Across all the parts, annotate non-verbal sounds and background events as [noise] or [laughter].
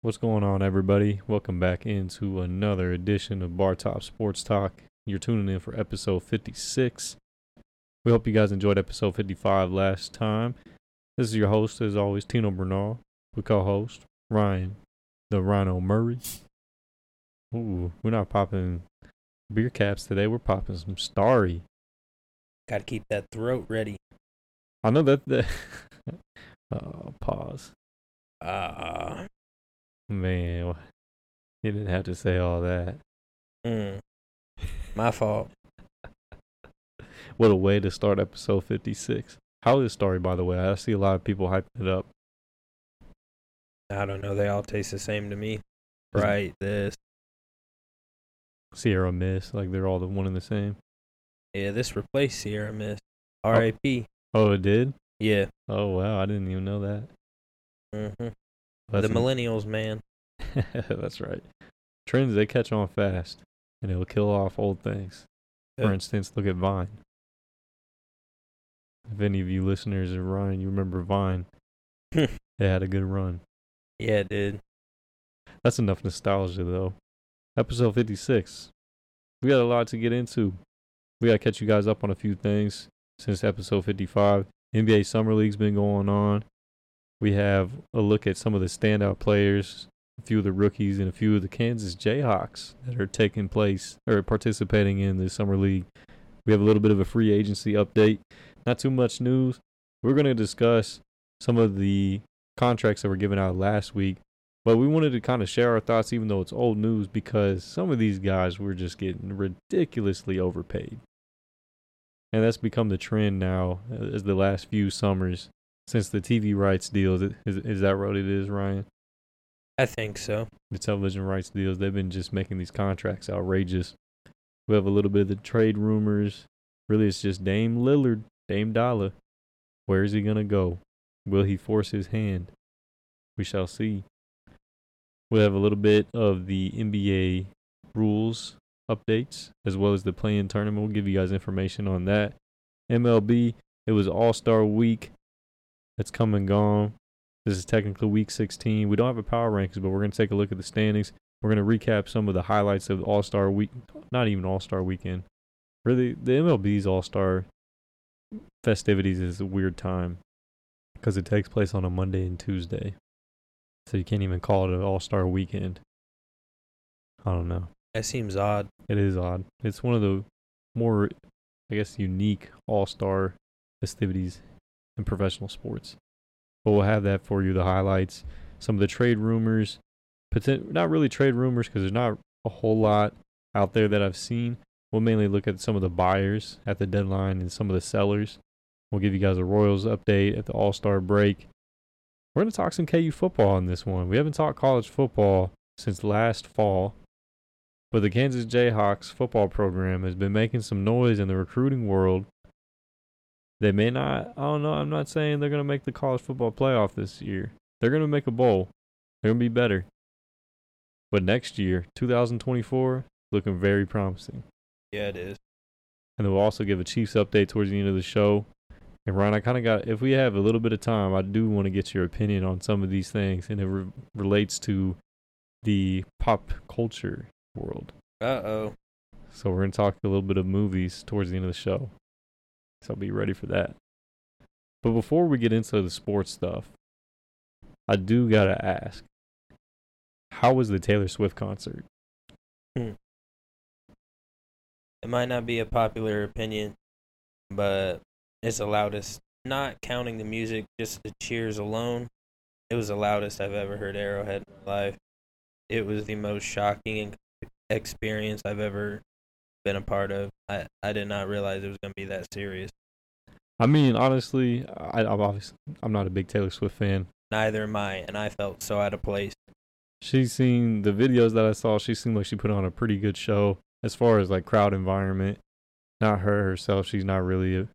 What's going on, everybody? Welcome back into another edition of Bar Top Sports Talk. You're tuning in for episode 56. We hope you guys enjoyed episode 55 last time. This is your host, as always, Tino Bernal. We co-host Ryan, the Rhino Murray. Ooh, we're not popping beer caps today. We're popping some Starry. Got to keep that throat ready. I know that. the [laughs] uh, pause. Ah, Man, you didn't have to say all that. mm, [laughs] my fault. What a way to start episode 56. How is Starry? by the way? I see a lot of people hyping it up. I don't know. They all taste the same to me. Right. This. Sierra Mist, like they're all the one and the same. Yeah. This replaced Sierra Mist. R.I.P. Oh, it did? Yeah. Oh, wow. I didn't even know that. Mm hmm That's The millennials, man. [laughs] That's right. Trends, they catch on fast and it'll kill off old things. For instance, look at Vine. If any of you listeners are Ryan, you remember Vine. [laughs] they had a good run. Yeah, dude. That's enough nostalgia, though. Episode 56. We got a lot to get into. We got to catch you guys up on a few things since episode 55. NBA Summer League's been going on. We have a look at some of the standout players, a few of the rookies, and a few of the Kansas Jayhawks that are taking place or participating in the Summer League. We have a little bit of a free agency update. Not too much news. We're going to discuss some of the contracts that were given out last week but we wanted to kind of share our thoughts, even though it's old news, because some of these guys were just getting ridiculously overpaid. And that's become the trend now, uh, as the last few summers since the TV rights deals. Is, is that what it is, Ryan? I think so. The television rights deals, they've been just making these contracts outrageous. We have a little bit of the trade rumors. Really, it's just Dame Lillard, Dame Dollar. Where is he going to go? Will he force his hand? We shall see. We'll have a little bit of the NBA rules updates as well as the play-in tournament. We'll give you guys information on that. MLB, it was All-Star Week. It's come and gone. This is technically Week 16. We don't have a power rankings, but we're going to take a look at the standings. We're going to recap some of the highlights of All-Star Week. Not even All-Star Weekend. Really, the MLB's All-Star festivities is a weird time because it takes place on a Monday and Tuesday. So you can't even call it an All Star weekend. I don't know. That seems odd. It is odd. It's one of the more, I guess, unique All Star festivities in professional sports. But we'll have that for you the highlights, some of the trade rumors, potent- not really trade rumors because there's not a whole lot out there that I've seen. We'll mainly look at some of the buyers at the deadline and some of the sellers. We'll give you guys a Royals update at the All Star break. We're going to talk some KU football on this one. We haven't talked college football since last fall, but the Kansas Jayhawks football program has been making some noise in the recruiting world. They may not, I don't know, I'm not saying they're going to make the college football playoff this year. They're going to make a bowl, they're going to be better. But next year, 2024, looking very promising. Yeah, it is. And then we'll also give a Chiefs update towards the end of the show. And Ryan, I kind of got, if we have a little bit of time, I do want to get your opinion on some of these things. And it re- relates to the pop culture world. Uh oh. So we're going to talk a little bit of movies towards the end of the show. So be ready for that. But before we get into the sports stuff, I do got to ask how was the Taylor Swift concert? Hmm. It might not be a popular opinion, but it's the loudest. Not counting the music, just the cheers alone, it was the loudest I've ever heard Arrowhead in my life. It was the most shocking experience I've ever been a part of. I, I did not realize it was going to be that serious. I mean, honestly, I, I'm obviously I'm not a big Taylor Swift fan. Neither am I, and I felt so out of place. She seen the videos that I saw. She seemed like she put on a pretty good show as far as like crowd environment. Not her herself. She's not really, a,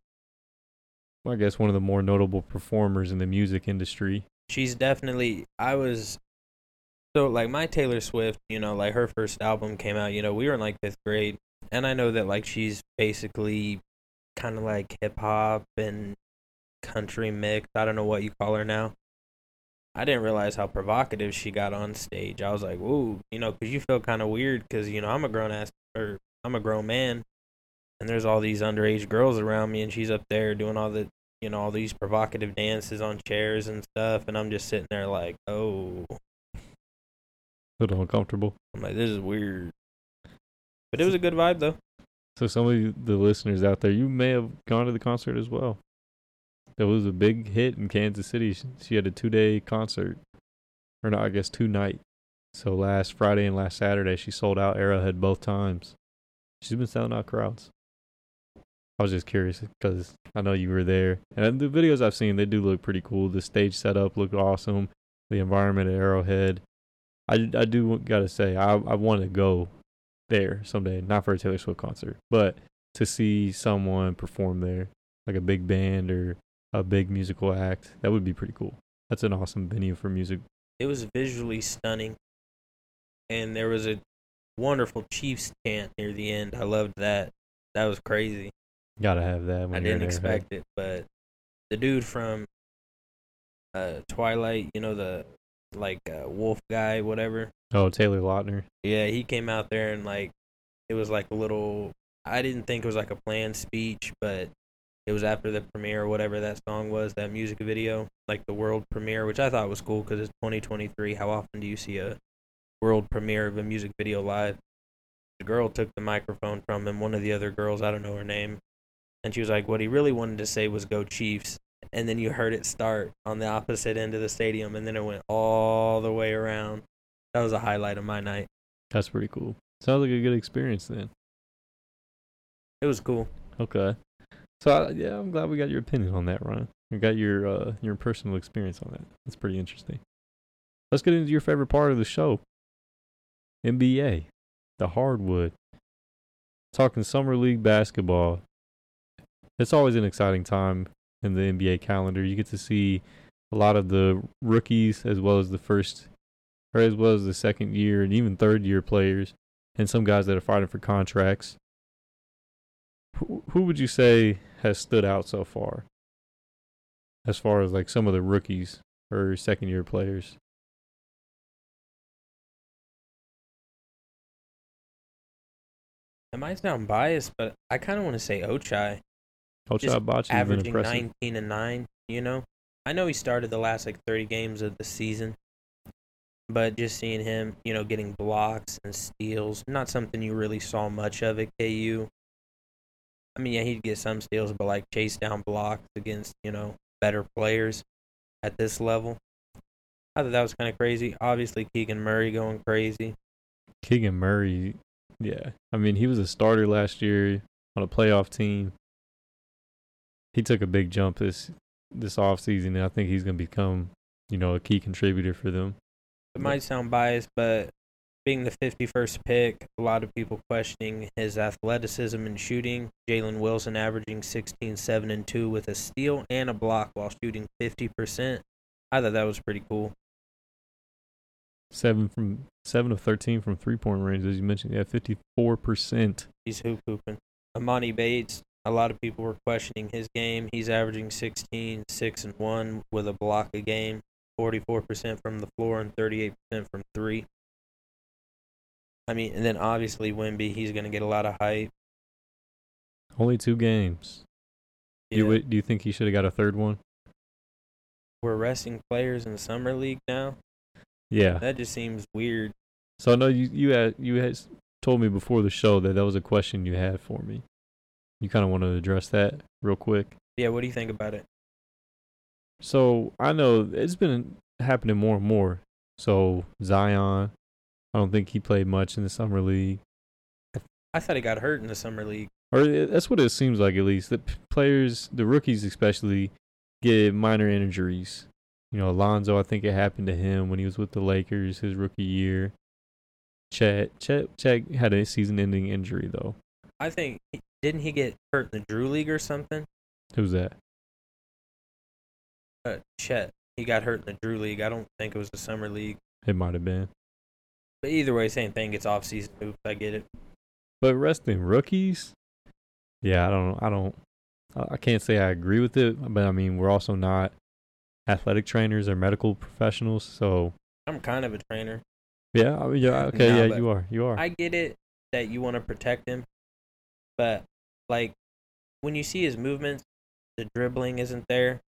well, I guess, one of the more notable performers in the music industry. she's definitely I was so like my Taylor Swift, you know, like her first album came out, you know, we were in like fifth grade and I know that like she's basically kind of like hip hop and country mix. I don't know what you call her now. I didn't realize how provocative she got on stage. I was like, "Whoa," you know, because you feel kind of weird because you know I'm a grown ass or I'm a grown man, and there's all these underage girls around me, and she's up there doing all the you know all these provocative dances on chairs and stuff, and I'm just sitting there like, "Oh," A little uncomfortable. I'm like, "This is weird," but it was a good vibe though. So some of the listeners out there, you may have gone to the concert as well. It was a big hit in Kansas City. She- had a two day concert, or no, I guess two night. So last Friday and last Saturday, she sold out Arrowhead both times. She's been selling out crowds. I was just curious because I know you were there, and the videos I've seen they do look pretty cool. The stage setup looked awesome. The environment at Arrowhead, I I do gotta say I I want to go there someday, not for a Taylor Swift concert, but to see someone perform there, like a big band or a big musical act. That would be pretty cool. That's an awesome venue for music. It was visually stunning, and there was a wonderful Chiefs chant near the end. I loved that. That was crazy. Gotta have that. When I didn't expect it, but the dude from uh, Twilight, you know the like uh, wolf guy, whatever. Oh, Taylor Lautner. Yeah, he came out there and like it was like a little. I didn't think it was like a planned speech, but it was after the premiere or whatever that song was, that music video, like the world premiere, which I thought was cool because it's 2023. How often do you see a world premiere of a music video live? The girl took the microphone from him. One of the other girls, I don't know her name, and she was like, "What he really wanted to say was go Chiefs." And then you heard it start on the opposite end of the stadium, and then it went all the way around. That was a highlight of my night. That's pretty cool. Sounds like a good experience then. It was cool. Okay. So I, yeah, I'm glad we got your opinion on that, Ryan. We got your uh, your personal experience on that. That's pretty interesting. Let's get into your favorite part of the show. NBA, the hardwood. Talking summer league basketball. It's always an exciting time in the NBA calendar. You get to see a lot of the rookies as well as the first or as well as the second year and even third year players and some guys that are fighting for contracts. Who, would you say has stood out so far as far as like some of the rookies or second year players? It might sound biased, but I kind of want to say Ochai, Just Ochai Agbaji has been averaging impressive 19 and 9, you know? I know he started the last like 30 games of the season, but just seeing him, you know, getting blocks and steals, not something you really saw much of at KU. I mean, yeah, he'd get some steals, but like chase down blocks against, you know, better players at this level. I thought that was kind of crazy. Obviously, Keegan Murray going crazy. Keegan Murray yeah I mean he was a starter last year on a playoff team he took a big jump this this offseason and I think he's going to become you know a key contributor for them It might sound biased, but being the 51st pick, a lot of people questioning his athleticism and shooting. Jalen Wilson averaging 16, 7, and 2 with a steal and a block while shooting 50%. I thought that was pretty cool. seven from seven of 13 from three point range as you mentioned yeah 54% He's hoop hooping. Emoni Bates, a lot of people were questioning his game. He's averaging 16, 6, and 1 with a block a game, 44% from the floor and 38% from three. I mean, and then obviously Wemby, he's going to get a lot of hype. only two games Yeah. would, do you think he should have got a third one we're resting players in summer league now. yeah That just seems weird. So I know you you had you had told me before the show that that was a question you had for me. You kind of want to address that real quick. Yeah, what do you think about it? So I know it's been happening more and more. So Zion, I don't think he played much in the summer league, I thought he got hurt in the summer league. or that's what it seems like at least. The players, the rookies especially, get minor injuries. You know, Alonzo, I think it happened to him when he was with the Lakers his rookie year. Chet, Chet, Chet had a season-ending injury though. I think didn't he get hurt in the Drew League or something? Who's that? Uh, Chet. He got hurt in the Drew League. I don't think it was the summer league. It might have been. But either way, same thing. It's off season hoops. I get it. But resting rookies, yeah, I don't, I don't, I I can't say I agree with it. But I mean, we're also not athletic trainers or medical professionals. So I'm kind of a trainer. yeah, I mean, yeah, okay, No, yeah, you are, you are. I get it that you want to protect him, but like when you see his movements, the dribbling isn't there,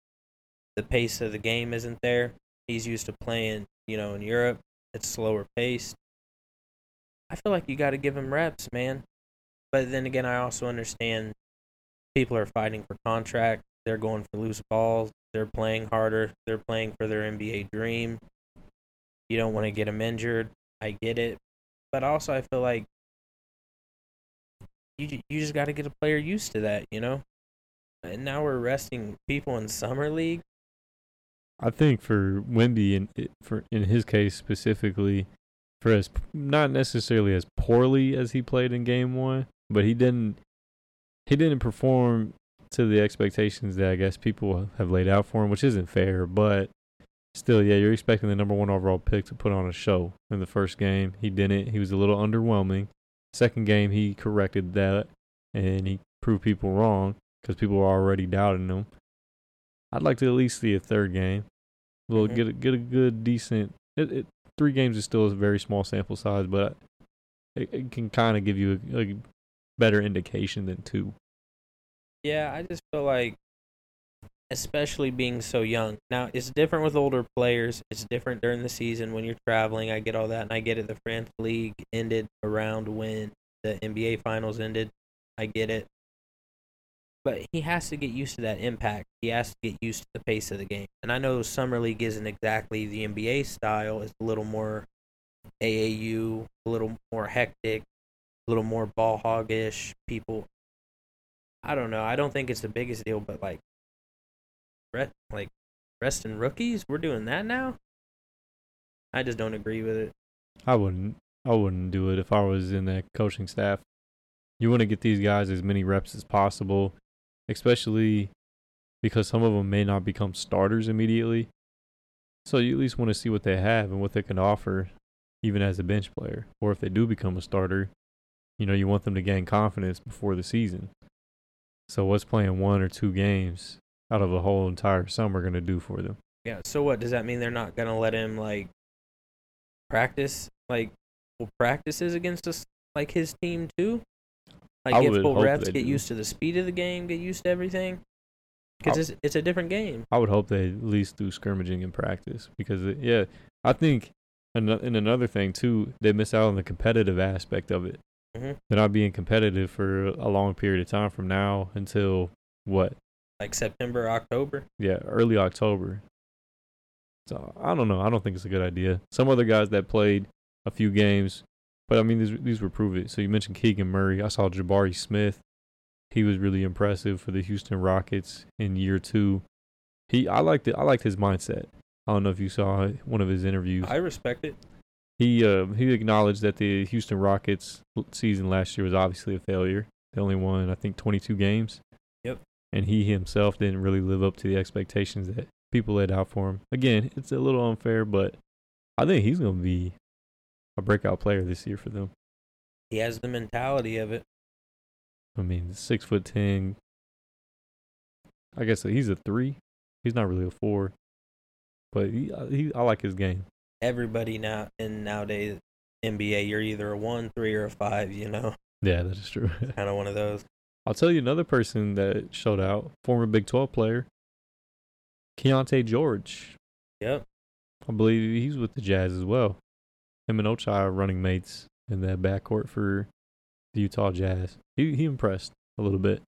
the pace of the game isn't there. He's used to playing, you know, in Europe. It's slower paced. I feel like you got to give him reps, man. But then again, I also understand people are fighting for contract. They're going for loose balls. They're playing harder. They're playing for their NBA dream. You don't want to get them injured. I get it. But also, I feel like you you just got to get a player used to that, you know. And now we're resting people in summer league. I think for Wemby and for in his case specifically, for as not necessarily as poorly as he played in game one, but he didn't he didn't perform to the expectations that I guess people have laid out for him, which isn't fair. But still, yeah, you're expecting the number one overall pick to put on a show in the first game. He didn't. He was a little underwhelming. Second game, he corrected that and he proved people wrong because people were already doubting him. I'd like to at least see a third game. Well, Mhm. get a get a good decent. It, it three games is still a very small sample size, but it, it can kind of give you a, a better indication than two. Yeah, I just feel like, especially being so young. Now it's different with older players. It's different during the season when you're traveling. I get all that, and I get it. The France League ended around when the NBA Finals ended. I get it. But he has to get used to that impact. He has to get used to the pace of the game. And I know summer league isn't exactly the NBA style. It's a little more AAU, a little more hectic, a little more ball hoggish. People I don't know. I don't think it's the biggest deal, but like, like resting rookies, we're doing that now. I just don't agree with it. I wouldn't. I wouldn't do it if I was in that coaching staff. You want to get these guys as many reps as possible, especially because some of them may not become starters immediately. So you at least want to see what they have and what they can offer, even as a bench player. Or if they do become a starter, you know, you want them to gain confidence before the season. So what's playing one or two games out of a whole entire summer going to do for them? Yeah. So what does that mean? They're not gonna let him like practice like full practices against us like his team too? Like I get full reps, get do. used to the speed of the game, get used to everything. Because it's it's a different game. I would hope they at least do scrimmaging in practice because it, yeah, I think and and another thing too, they miss out on the competitive aspect of it. hmm They're not being competitive for a long period of time from now until what? Like September, October. Yeah, early October. So I don't know. I don't think it's a good idea. Some other guys that played a few games, but I mean these these were prove it. So you mentioned Keegan Murray. I saw Jabari Smith. He was really impressive for the Houston Rockets in year two. He I liked it. I liked his mindset. I don't know if you saw one of his interviews. I respect it. He uh, he acknowledged that the Houston Rockets season last year was obviously a failure. They only won I think 22 games. And he himself didn't really live up to the expectations that people laid out for him. Again, it's a little unfair, but I think he's going to be a breakout player this year for them. He has the mentality of it. I mean, six foot ten. I guess he's a three. He's not really a four, but he, uh, he I like his game. Everybody now in nowadays NBA, you're either a one, three, or a five. You know, Yeah, that is true. [laughs] kind of one of those. I'll tell you another person that showed out, former Big 12 player, Keyonte George. Yep. I believe he's with the Jazz as well. Him and Ochai are running mates in that backcourt for the Utah Jazz. He he impressed a little bit.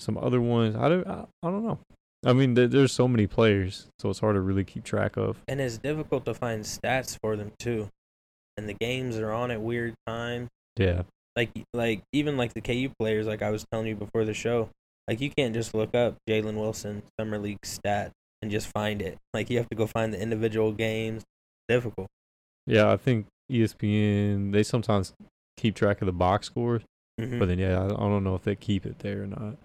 Some other ones, I don't I, I don't know. I mean, there, there's so many players, so it's hard to really keep track of. And it's difficult to find stats for them too. And the games are on at weird times. Yeah, Like like even like the KU players, like I was telling you before the show, like you can't just look up Jalen Wilson summer league stat and just find it. Like you have to go find the individual games. Difficult. yeah. I think ESPN they sometimes keep track of the box scores, Mhm. But then, yeah, I I don't know if they keep it there or not.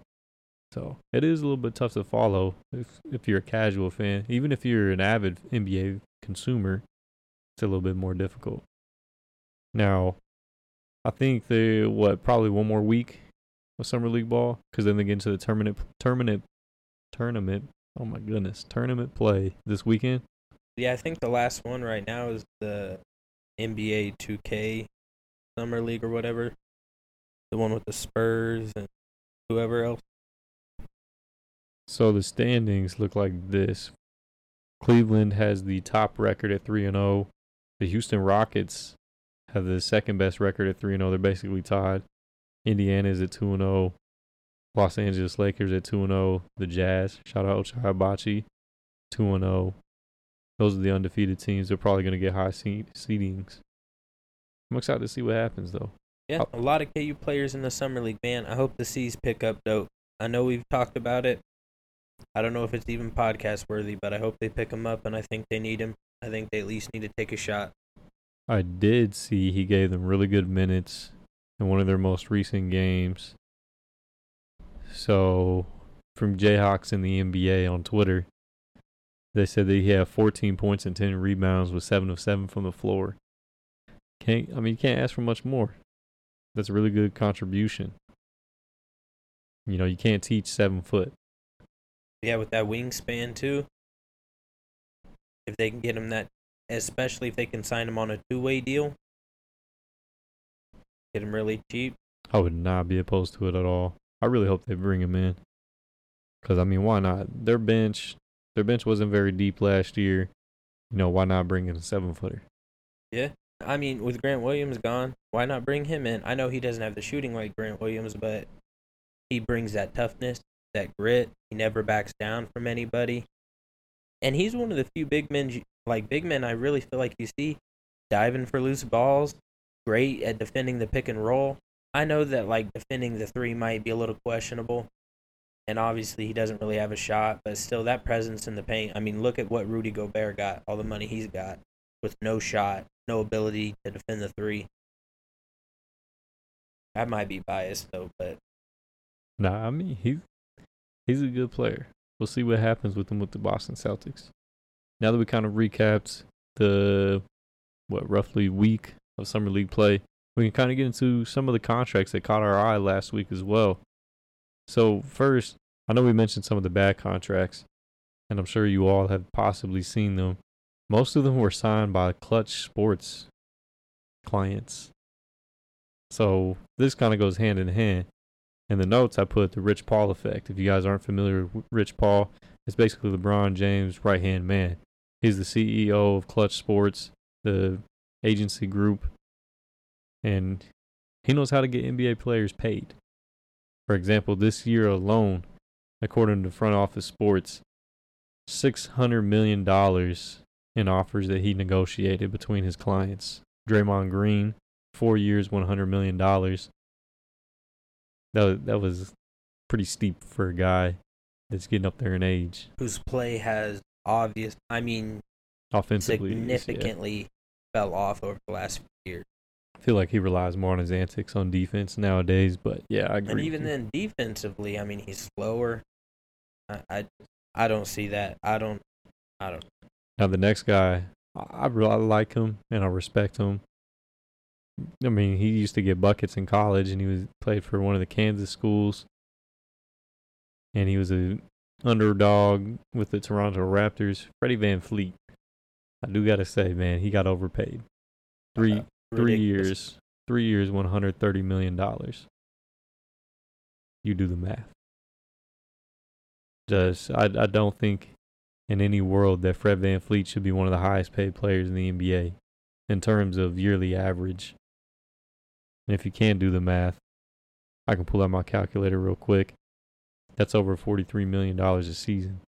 So it is a little bit tough to follow if if you're a casual fan. Even if you're an avid NBA consumer, it's a little bit more difficult. Now, I think they what probably one more week of summer league ball because then they get into the tournament tournament tournament Oh my goodness. Tournament play this weekend. Yeah, I think the last one right now is the NBA 2K Summer League or whatever. The one with the Spurs and whoever else. So the standings look like this. Cleveland has the top record at 3 and 0. The Houston Rockets have the second best record at 3 and 0. They're basically tied. Indiana is at 2 and 0. Los Angeles Lakers at 2 and 0. The Jazz, shout out Ochai Hibachi, 2 and 0. Those are the undefeated teams. They're probably going to get high seed seedings. I'm excited to see what happens though. Yeah, a lot of KU players in the Summer League, man. I hope the C's pick up Doke. I know we've talked about it. I don't know if it's even podcast worthy, but I hope they pick him up, and I think they need him. I think they at least need to take a shot. I did see he gave them really good minutes in one of their most recent games. So, from Jayhawks in the NBA on Twitter, they said that he had 14 points and 10 rebounds with 7 of 7 from the floor. Can't I mean you can't ask for much more. That's a really good contribution. You know, you can't teach 7 foot. Yeah, with that wingspan too. If they can get him that, especially if they can sign him on a two-way deal, get him really cheap. I would not be opposed to it at all. I really hope they bring him in. Cuz I mean, why not? Their bench their bench wasn't very deep last year. You know, why not bring in a 7-footer? Yeah. I mean, with Grant Williams gone, why not bring him in? I know he doesn't have the shooting like Grant Williams, but he brings that toughness, that grit. He never backs down from anybody. And he's one of the few big men, like big men, I really feel like you see diving for loose balls, great at defending the pick and roll. I know that like defending the three might be a little questionable, and obviously he doesn't really have a shot, but still that presence in the paint. I mean, look at what Rudy Gobert got, all the money he's got with no shot, no ability to defend the three. I might be biased though, but Nah, I mean he's he's a good player. We'll see what happens with them with the Boston Celtics. Now that we kind of recapped the what roughly week of summer league play, we can kind of get into some of the contracts that caught our eye last week as well. So first, I know we mentioned some of the bad contracts, and I'm sure you all have possibly seen them. Most of them were signed by Clutch Sports clients. So this kind of goes hand in hand. In the notes, I put the Rich Paul effect. If you guys aren't familiar with Rich Paul, it's basically LeBron James' right hand man. He's the CEO of Clutch Sports, the agency group, and he knows how to get NBA players paid. For example, this year alone, according to Front Office Sports, $600 million in offers that he negotiated between his clients. Draymond Green, four years, $100 million. That was, that was pretty steep for a guy that's getting up there in age. whose play has obvious, I mean, Offensively, least, yeah. significantly fell off over the last few years. I feel like he relies more on his antics on defense nowadays. But yeah, I agree. And even then, defensively, I mean, he's slower. I, I, I don't see that. I don't. I don't. Now the next guy, I I really like him and I respect him. I mean, he used to get buckets in college, and he was played for one of the Kansas schools, and he was a underdog with the Toronto Raptors. Freddie VanVleet. I do gotta say, man, he got overpaid. Three Uh, three years, three years, one hundred thirty million dollars. You do the math. Just, I, I don't think in any world that Fred VanVleet should be one of the highest paid players in the NBA in terms of yearly average. And if you can't do the math, I can pull out my calculator real quick. That's over $43 million a season.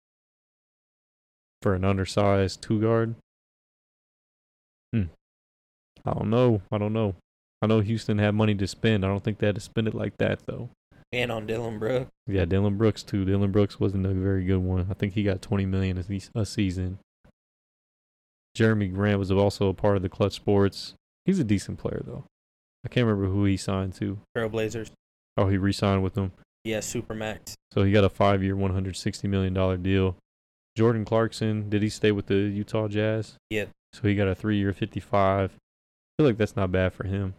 For an undersized two guard? Hmm. I don't know. I don't know. I know Houston had money to spend. I don't think they had to spend it like that, though. And on Dillon Brooks. Yeah, Dillon Brooks too. Dillon Brooks wasn't a very good one. I think he got 20 million a, a season. Jerami Grant was also a part of the Clutch Sports. He's a decent player though. I can't remember who he signed to. Trailblazers. Oh, he re-signed with them. Yeah, Supermax. So he got a five-year, 160 million dollar deal. Jordan Clarkson, did he stay with the Utah Jazz? Yeah. So he got a three-year, 55. I feel like that's not bad for him.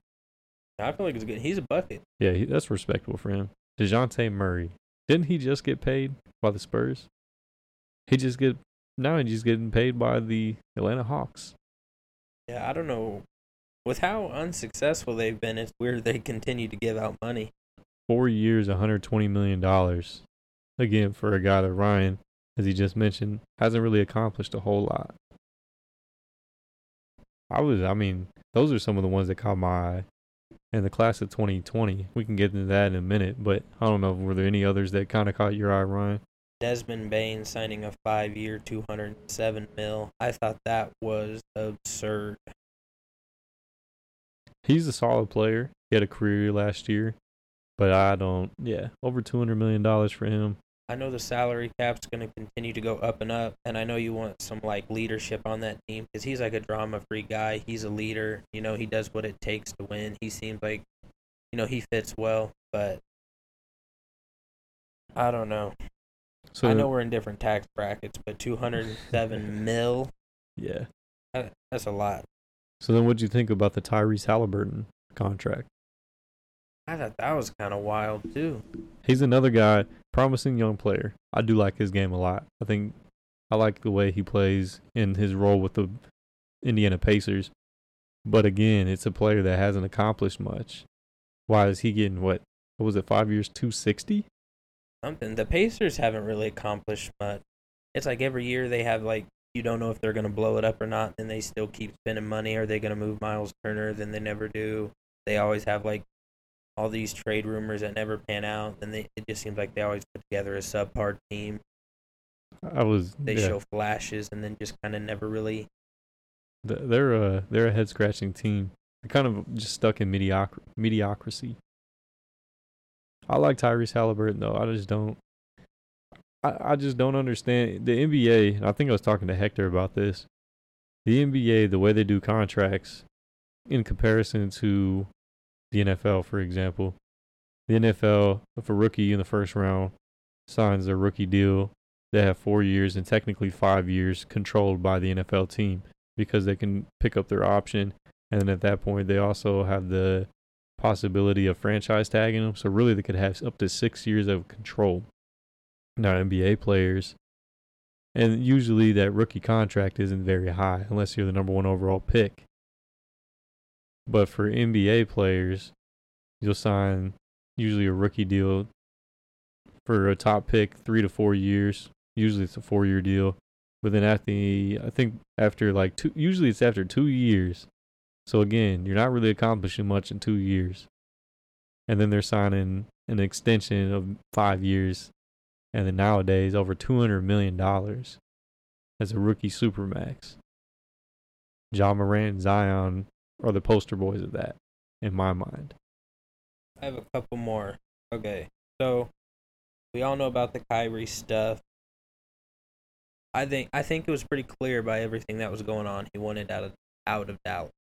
I feel like it's good. He's a bucket. Yeah, he, that's respectable for him. Dejounte Murray, didn't he just get paid by the Spurs? He just get now he's just getting paid by the Atlanta Hawks. Yeah, I don't know. With how unsuccessful they've been, it's weird they continue to give out money. Four years, 120 million dollars. Again, for a guy that Ryan, as he just mentioned, hasn't really accomplished a whole lot. I was, I mean, those are some of the ones that caught my eye. And the class of 2020, we can get into that in a minute, but I don't know, were there any others that kind of caught your eye, Ryan? Desmond Bane signing a five-year, 207 mil. I thought that was absurd. He's a solid player. He had a career last year, but I don't. Yeah, over 200 million dollars for him. I know the salary cap's going to continue to go up and up, and I know you want some like leadership on that team because he's like a drama-free guy. He's a leader. You know, he does what it takes to win. He seems like, you know, he fits well, but I don't know. So I know we're in different tax brackets, but 207 [laughs] mil, Yeah. that's a lot. So then, what'd you think about the Tyrese Halliburton contract? I thought that was kind of wild too. He's another guy, promising young player. I do like his game a lot. I think I like the way he plays in his role with the Indiana Pacers. But again, it's a player that hasn't accomplished much. Why is he getting what? What was it? Five years, two sixty? Something the Pacers haven't really accomplished much. It's like every year they have like you don't know if they're gonna blow it up or not, and they still keep spending money. Are they gonna move Miles Turner? Then they never do. They always have like all these trade rumors that never pan out, and they it just seems like they always put together a subpar team. I was. They yeah. show flashes and then just kind of never really. They're a they're a head scratching team. They're kind of just stuck in mediocre mediocrity. I like Tyrese Halliburton though. I just don't. I, I just don't understand the NBA. I think I was talking to Hector about this. The NBA, the way they do contracts, in comparison to the NFL, for example, the NFL, if a rookie in the first round signs their rookie deal, they have four years and technically five years controlled by the NFL team because they can pick up their option. And then at that point, they also have the possibility of franchise tagging them. So really, they could have up to six years of control. Now, NBA players, and usually that rookie contract isn't very high unless you're the number one overall pick. But for NBA players, you'll sign usually a rookie deal for a top pick, three to four years. Usually it's a four year deal. But then after the, I think after like two, usually it's after two years. So again, you're not really accomplishing much in two years. And then they're signing an extension of five years. And then nowadays, over $200 million as a rookie supermax. Ja Morant and Zion are the poster boys of that, in my mind. I have a couple more. Okay, so we all know about the Kyrie stuff. I think I think it was pretty clear by everything that was going on. He wanted out of out of Dallas,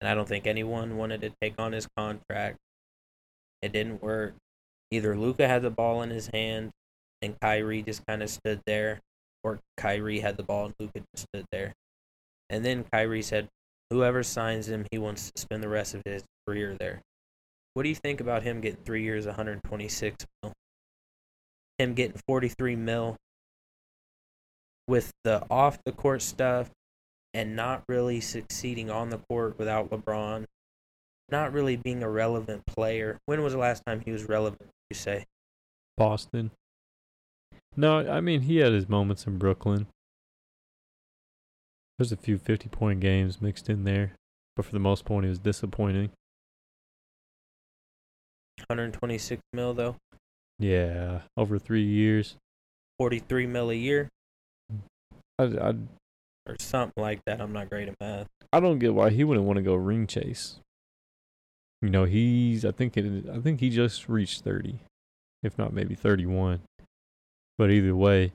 and I don't think anyone wanted to take on his contract. It didn't work. Either Luka had the ball in his hand, and Kyrie just kind of stood there, or Kyrie had the ball and Luka just stood there. And then Kyrie said, "Whoever signs him, he wants to spend the rest of his career there." What do you think about him getting three years, 126 mil? Him getting 43 mil with the off the court stuff and not really succeeding on the court without LeBron, not really being a relevant player. When was the last time he was relevant, you say? Boston. No, I mean, he had his moments in Brooklyn. There's a few 50 point games mixed in there, but for the most part, he was disappointing. 126 mil, though. Yeah, over three years. 43 mil a year I, I, or something like that. I'm not great at math. I don't get why he wouldn't want to go ring chase. You know, he's I think it I think he just reached 30, if not maybe 31. But either way,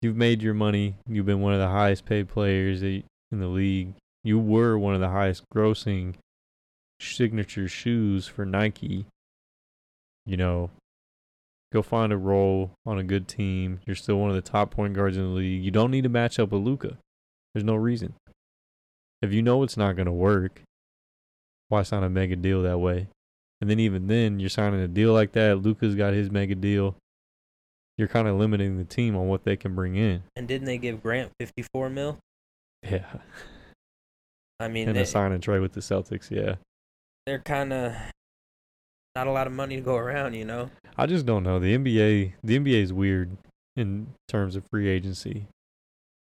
you've made your money. You've been one of the highest paid players in the league. You were one of the highest grossing signature shoes for Nike. You know, go find a role on a good team. You're still one of the top point guards in the league. You don't need to match up with Luka. There's no reason. If you know it's not going to work, why sign a mega deal that way? And then even then, you're signing a deal like that. Luka's got his mega deal. You're kind of limiting the team on what they can bring in. And didn't they give Grant 54 mil? Yeah. I mean, And they, a sign and trade with the Celtics, yeah. they're kind of not a lot of money to go around, you know? I just don't know. The NBA, the NBA is weird in terms of free agency.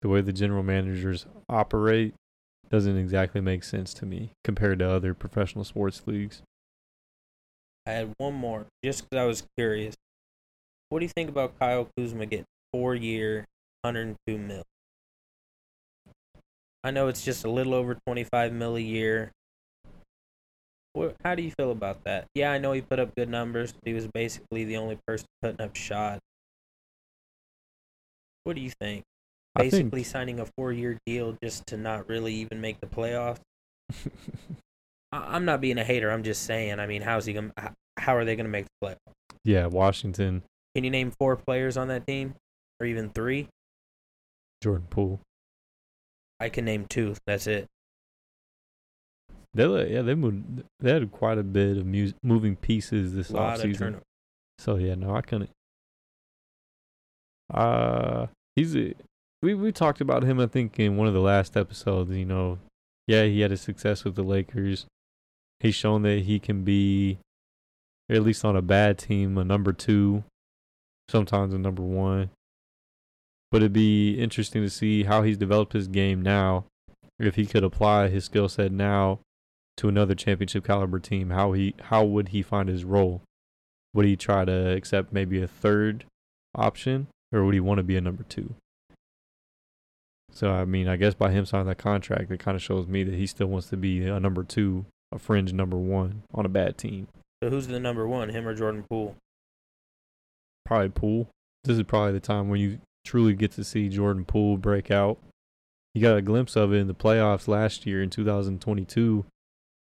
The way the general managers operate doesn't exactly make sense to me compared to other professional sports leagues. I had one more, just because I was curious. What do you think about Kyle Kuzma getting four year, 102 mil? I know it's just a little over 25 mil a year. What, how do you feel about that? Yeah, I know he put up good numbers. He was basically the only person putting up shots. What do you think? I think- Basically signing a four year deal just to not really even make the playoffs. [laughs] I- I'm not being a hater. I'm just saying. I mean, how's he gonna? How are they gonna make the playoffs? yeah, Washington, Can you name four players on that team, or even three? Jordan Poole. I can name two. That's it. They let- yeah, they moved. They had quite a bit of mu- moving pieces this A lot offseason. So yeah, no, I couldn't. Uh, he's a, we we talked about him. I think in one of the last episodes. You know, yeah, he had a success with the Lakers. He's shown that he can be, at least on a bad team, a number two, sometimes a number one. But it'd be interesting to see how he's developed his game now. If he could apply his skill set now to another championship caliber team, how he how would he find his role? Would he try to accept maybe a third option, or would he want to be a number two? So I mean, I guess by him signing that contract, it kind of shows me that he still wants to be a number two, a fringe number one on a bad team. So who's the number one? Him or Jordan Poole? Probably Poole. This is probably the time when you truly get to see Jordan Poole break out. You got a glimpse of it in the playoffs last year in 2022,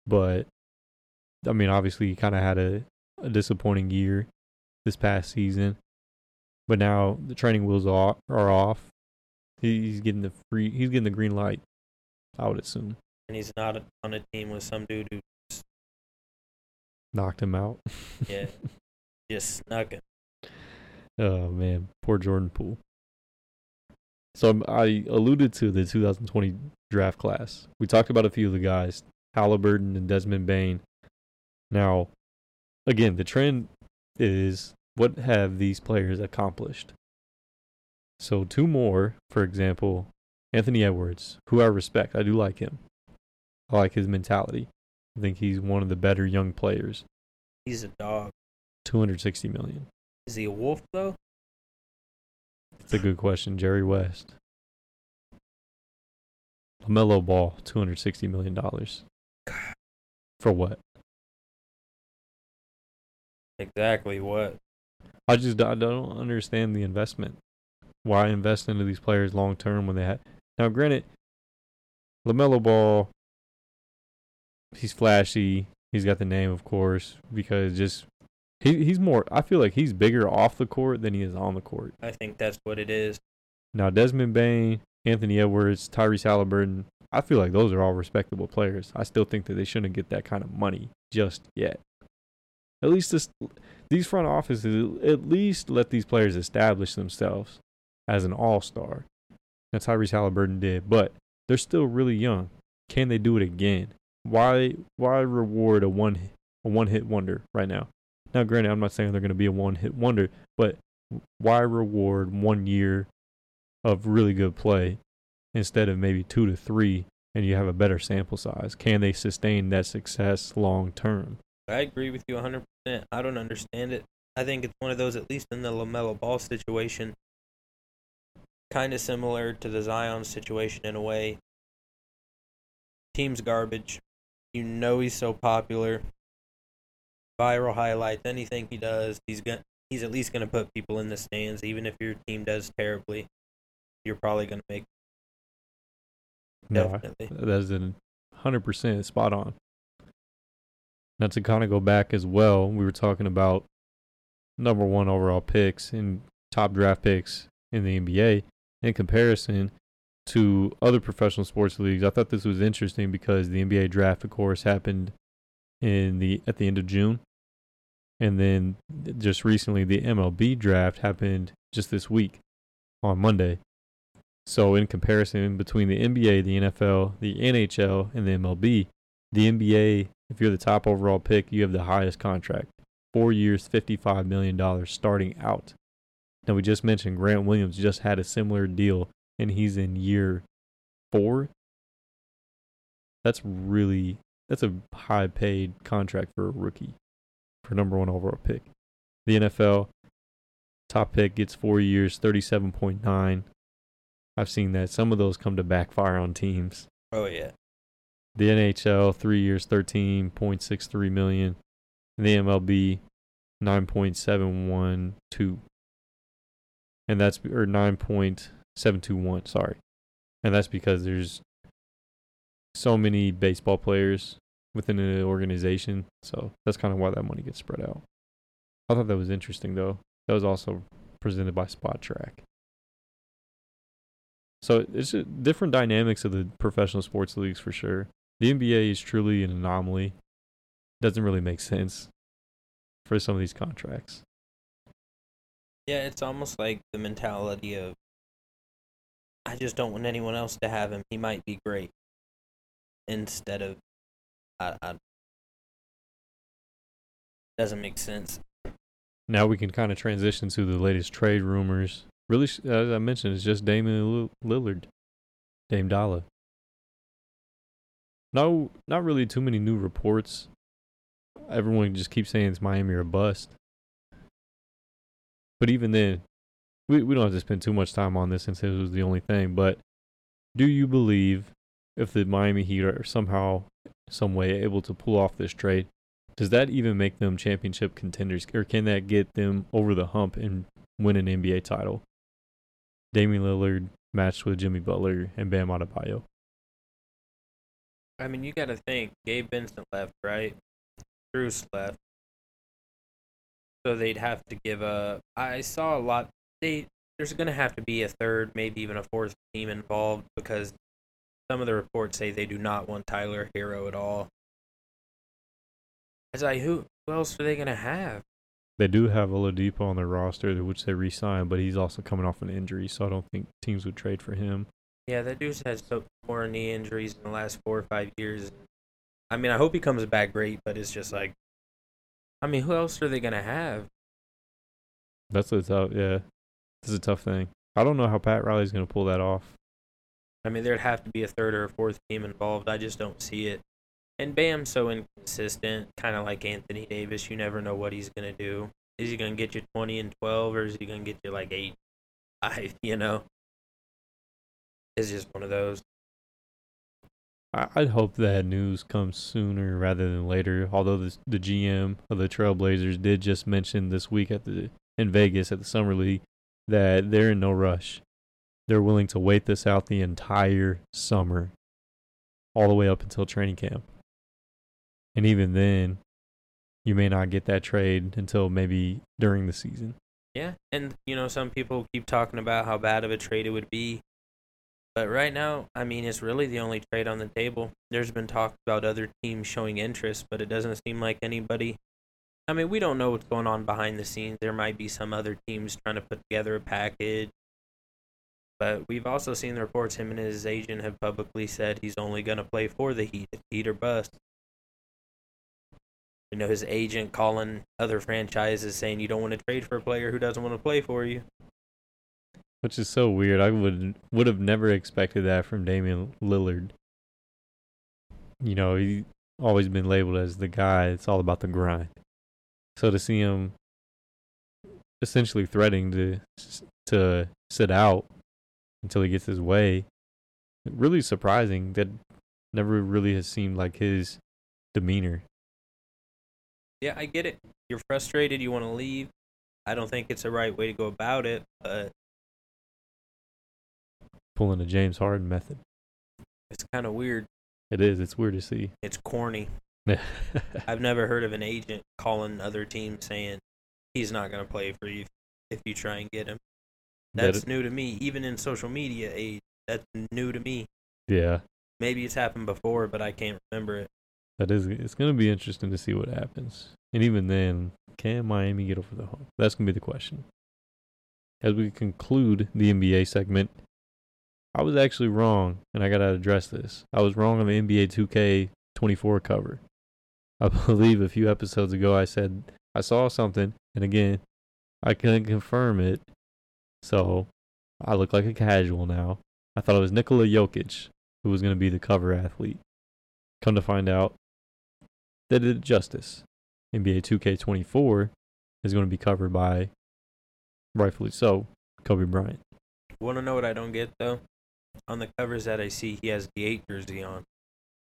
but I mean, obviously, he kind of had a, a disappointing year this past season. But now the training wheels are, are off. He's getting the free. He's getting the green light. I would assume And he's not on a team with some dude who knocked him out. [laughs] Yeah. just snuck it. Oh man, poor Jordan Poole. So I'm- I alluded to the 2020 draft class. We talked about a few of the guys, Halliburton and Desmond Bane. Now, again, the trend is what have these players accomplished? So two more, for example, Anthony Edwards, who I respect. I do like him. I like his mentality. I think he's one of the better young players. He's a dog. 260 million. Is he a wolf though? It's a good question. Jerry West. LaMelo Ball, $260 million. For what? Exactly what? I just I don't understand the investment. Why invest into these players long term when they have. Now, granted, LaMelo Ball, he's flashy. He's got the name, of course, because just. He, he's more. I feel like he's bigger off the court than he is on the court. I think that's what it is. Now, Desmond Bane, Anthony Edwards, Tyrese Halliburton, I feel like those are all respectable players. I still think that they shouldn't get that kind of money just yet. At least this, these front offices, at least let these players establish themselves as an all star. Now, Tyrese Halliburton did, but they're still really young. Can they do it again? Why why reward a one a one hit wonder right now? Now, granted, I'm not saying they're going to be a one hit wonder, but why reward one year of really good play instead of maybe two to three and you have a better sample size? Can they sustain that success long term? I agree with you 100%. I don't understand it. I think it's one of those, at least in the LaMelo Ball situation, kind of similar to the Zion situation in a way. Team's garbage. You know he's so popular. Viral highlights, anything he does, he's going he's at least going to put people in the stands even if your team does terribly. You're probably going to make No, definitely. that's a hundred percent spot on. Now to kind of go back as well, we were talking about number one overall picks and top draft picks in the NBA in comparison to other professional sports leagues. I thought this was interesting because the NBA draft, of course, happened in the at the end of June. And then just recently, the MLB draft happened just this week on Monday. So, in comparison between the NBA, the NFL, the NHL, and the MLB, the NBA, if you're the top overall pick, you have the highest contract four years, $55 million starting out. Now, we just mentioned Grant Williams just had a similar deal, and he's in year four. That's really that's a high paid contract for a rookie for number one overall pick. The NFL top pick gets four years, thirty seven point nine. I've seen that. Some of those come to backfire on teams. Oh yeah. The NHL three years, thirteen point six three million. And the MLB nine point seven one two. And that's or nine point seven two one, sorry. And that's because there's so many baseball players within an organization. So that's kind of why that money gets spread out. I thought that was interesting though. That was also presented by Spotrac. So it's just different dynamics of the professional sports leagues for sure. The NBA is truly an anomaly. Doesn't really make sense for some of these contracts. Yeah, it's almost like the mentality of I just don't want anyone else to have him. He might be great. Instead of I, I doesn't make sense. Now we can kind of transition to the latest trade rumors. Really, as I mentioned, it's just Damian Lillard, Dame Dollar. No, not really too many new reports. Everyone just keeps saying it's Miami or bust. But even then, we we don't have to spend too much time on this since it was the only thing. But do you believe if the Miami Heat are somehow, some way able to pull off this trade, does that even make them championship contenders, or can that get them over the hump and win an NBA title? Damian Lillard matched with Jimmy Butler and Bam Adebayo. I mean, you got to think. Gabe Vincent left, right? Bruce left. So they'd have to give a. I saw a lot. They there's going to have to be a third, maybe even a fourth team involved because some of the reports say they do not want Tyler Herro at all. I like, who, who else are they going to have? They do have Oladipo on their roster, which they re-signed, but he's also coming off an injury, so I don't think teams would trade for him. Yeah, that dude's had so more knee injuries in the last four or five years. I mean, I hope he comes back great, but it's just like, I mean, who else are they gonna have? That's a tough, yeah. This is a tough thing. I don't know how Pat Riley's gonna pull that off. I mean, there'd have to be a third or a fourth team involved. I just don't see it. And Bam's so inconsistent, kind of like Anthony Davis. You never know what he's gonna do. Is he gonna get you twenty and twelve, or is he gonna get you like eight, five? [laughs] You know, it's just one of those. I'd hope that news comes sooner rather than later. Although the the GM of the Trailblazers did just mention this week at the in Vegas at the summer league that they're in no rush. They're willing to wait this out the entire summer, all the way up until training camp. And even then, you may not get that trade until maybe during the season. Yeah, and you know, some people keep talking about how bad of a trade it would be. But right now, I mean, it's really the only trade on the table. There's been talk about other teams showing interest, but it doesn't seem like anybody. I mean, we don't know what's going on behind the scenes. There might be some other teams trying to put together a package. But we've also seen the reports him and his agent have publicly said he's only going to play for the Heat, Heat or bust you know, his agent calling other franchises saying you don't want to trade for a player who doesn't want to play for you. Which is so weird. I would would have never expected that from Damian Lillard. You know, he's always been labeled as the guy. It's all about the grind. So to see him essentially threatening to to sit out until he gets his way, really surprising. That never really has seemed like his demeanor yeah, I get it. You're frustrated. You want to leave. I don't think it's the right way to go about it, but pulling a James Harden method. It's kind of weird. It is. It's weird to see. It's corny. [laughs] I've never heard of an agent calling other teams saying he's not going to play for you if you try and get him. That's that new to me. Even in social media age, that's new to me. Yeah. Maybe it's happened before, but I can't remember it that is it's going to be interesting to see what happens. And even then, can Miami get over the hump? That's gonna be the question. As we conclude the NBA segment, I was actually wrong, and I gotta address this. I was wrong on the NBA 2K24 cover. I [laughs] believe a few episodes ago I said I saw something, and again, I couldn't confirm it. So I look like a casual now. I thought it was Nikola Jokic who was going to be the cover athlete. Come to find out, they did it justice. NBA 2K24 is going to be covered by, rightfully so, Kobe Bryant. Want to know what I don't get though? On the covers that I see, he has the eight jersey on.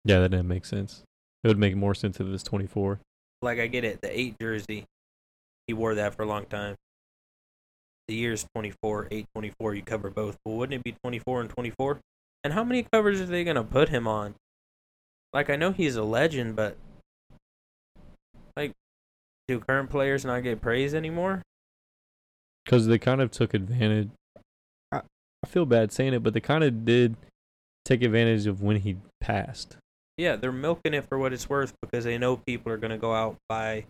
Yeah, that didn't make sense. It would make more sense if it was 24. Like I get it, the eight jersey, he wore that for a long time. The year's 24, 8, 24, you cover both. But wouldn't it be 24 and 24? And how many covers are they going to put him on? Like, I know he's a legend, but. Like, do current players not get praise anymore? Because they kind of took advantage. I, I feel bad saying it, but they kind of did take advantage of when he passed. Yeah, they're milking it for what it's worth because they know people are going to go out buy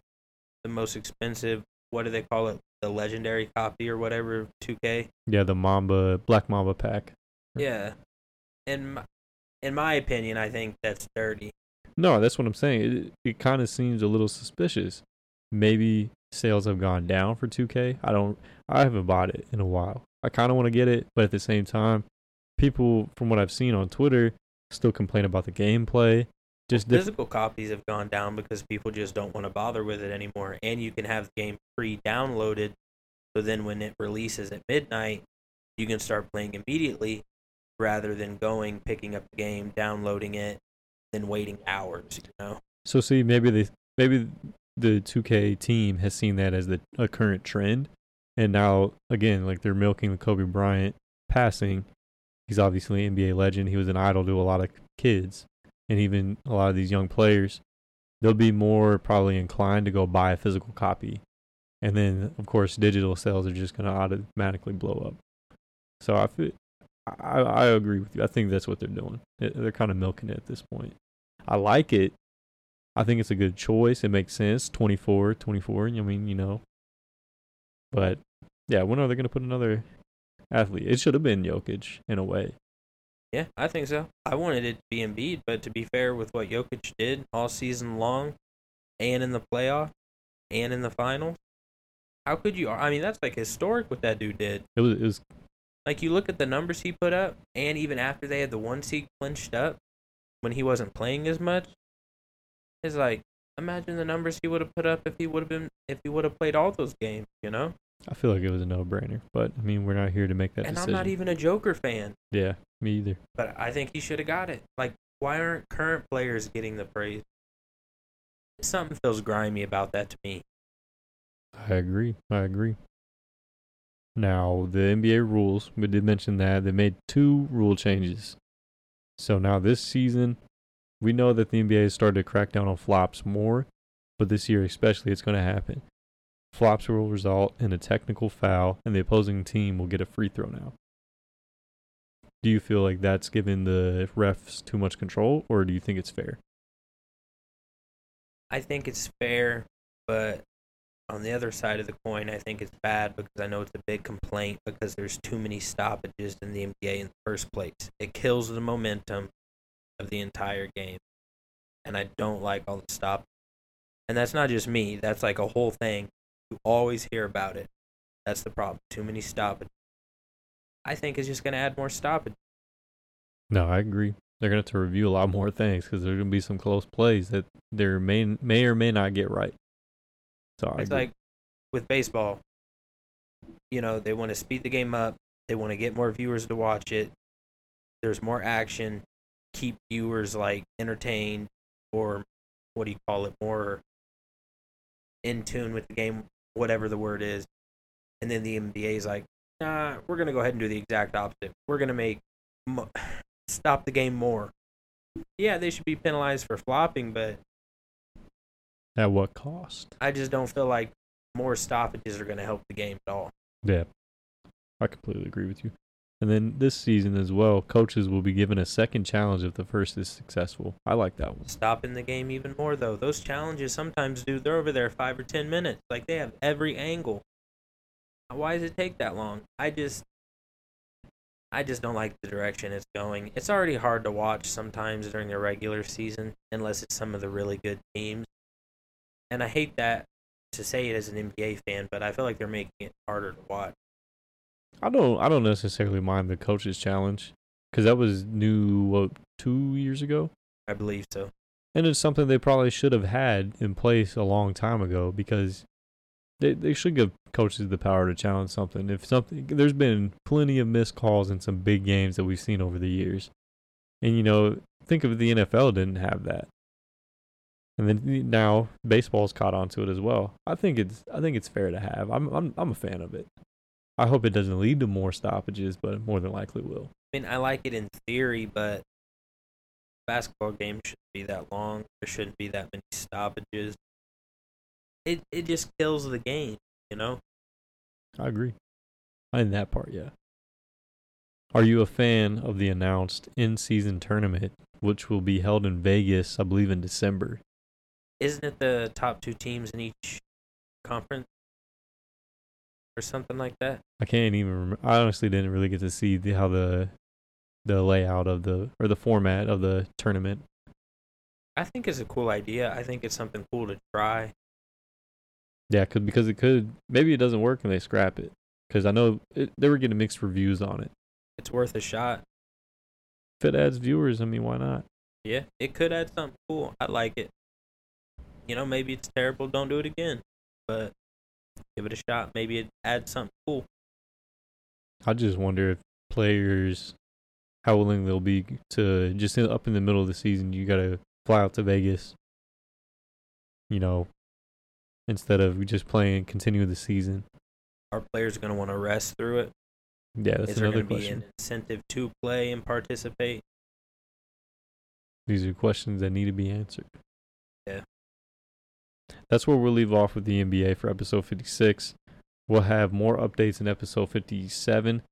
the most expensive, what do they call it? The legendary copy or whatever, 2K. Yeah, the Mamba, Black Mamba pack. Yeah. In my, in my opinion, I think that's dirty. No, that's what I'm saying. It, it kind of seems a little suspicious. Maybe sales have gone down for 2K. I don't. I haven't bought it in a while. I kind of want to get it, but at the same time, people from what I've seen on Twitter still complain about the gameplay. Just diff- physical copies have gone down because people just don't want to bother with it anymore. And you can have the game pre-downloaded, so then when it releases at midnight, you can start playing immediately, rather than going picking up the game, downloading it, then waiting hours. You know. So see, maybe the maybe the 2K team has seen that as the a current trend, and now again, like they're milking the Kobe Bryant passing. He's obviously an NBA legend. He was an idol to a lot of kids, and even a lot of these young players. They'll be more probably inclined to go buy a physical copy, and then of course digital sales are just going to automatically blow up. So I I I agree with you. I think that's what they're doing. They- They're kind of milking it at this point. I like it. I think it's a good choice. It makes sense. 24, 24. I mean, you know. But yeah, when are they going to put another athlete? It should have been Jokic in a way. Yeah, I think so. I wanted it to be Embiid, but to be fair with what Jokic did all season long, and in the playoff, and in the finals, how could you? I mean, that's like historic what that dude did. It was it was Like you look at the numbers he put up, and even after they had the one seed clinched up, when he wasn't playing as much, it's like imagine the numbers he would have put up if he would have been if he would have played all those games, you know. I feel like it was a no-brainer, but I mean, we're not here to make that and decision. I'm not even a Joker fan, Yeah, me either. but I think he should have got it. Like, why aren't current players getting the praise? Something feels grimy about that to me. I agree. I agree. Now, the NBA rules, we did mention that they made two rule changes. So now this season, we know that the NBA has started to crack down on flops more, but this year especially it's going to happen. Flops will result in a technical foul, and the opposing team will get a free throw now. Do you feel like that's giving the refs too much control, or do you think it's fair? I think it's fair, but on the other side of the coin, I think it's bad because I know it's a big complaint because there's too many stoppages in the NBA in the first place. It kills the momentum of the entire game. And I don't like all the stop. And that's not just me, that's like a whole thing. You always hear about it. That's the problem. Too many stoppages. I think it's just going to add more stoppages. No, I agree. They're going to have to review a lot more things because there's going to be some close plays that they may may or may not get right. So It's like with baseball, you know, they want to speed the game up. They want to get more viewers to watch it. There's more action, keep viewers like entertained or what do you call it, more in tune with the game, whatever the word is. And then the NBA is like, nah, we're going to go ahead and do the exact opposite. We're going to make mo- [laughs] stop the game more. Yeah, they should be penalized for flopping, but at what cost? I just don't feel like more stoppages are going to help the game at all. Yeah, I completely agree with you. And then this season as well, coaches will be given a second challenge if the first is successful. I like that one. Stopping the game even more though. Those challenges sometimes, dude, they're over there five or ten minutes. Like they have every angle. Why does it take that long? I just I just don't like the direction it's going. It's already hard to watch sometimes during the regular season unless it's some of the really good teams. And I hate that to say it as an NBA fan, but I feel like they're making it harder to watch. I don't I don't necessarily mind the coaches challenge cuz that was new what 2 years ago. I believe so. And it's something they probably should have had in place a long time ago because they they should give coaches the power to challenge something. If something there's been plenty of missed calls in some big games that we've seen over the years. And you know, think of the NFL didn't have that. And then now baseball's caught on to it as well. I think it's I think it's fair to have. I'm I'm I'm a fan of it. I hope it doesn't lead to more stoppages, but it more than likely will. I mean, I like it in theory, but basketball games shouldn't be that long. There shouldn't be that many stoppages. It it just kills the game, you know. I agree. In that part, yeah. Are you a fan of the announced in-season tournament, which will be held in Vegas, I believe, in December? Isn't it the top two teams in each conference? Or something like that. I can't even. Remember. I honestly didn't really get to see the, how the the layout of the or the format of the tournament. I think it's a cool idea. I think it's something cool to try. Yeah, cause, because it could maybe it doesn't work and they scrap it. Because I know it, they were getting mixed reviews on it. It's worth a shot. If it adds viewers, I mean, why not? Yeah, it could add something cool. I like it. You know, maybe it's terrible. Don't do it again. But give it a shot. Maybe it adds something cool. I just wonder if players, how willing they'll be to just in, up in the middle of the season. You got to fly out to Vegas. You know, instead of just playing, continue the season. Are players going to want to rest through it? Yeah, that's Is there another going to be question. an incentive to play and participate? These are questions that need to be answered. That's where we'll leave off with the NBA for episode 56. We'll have more updates in episode 57.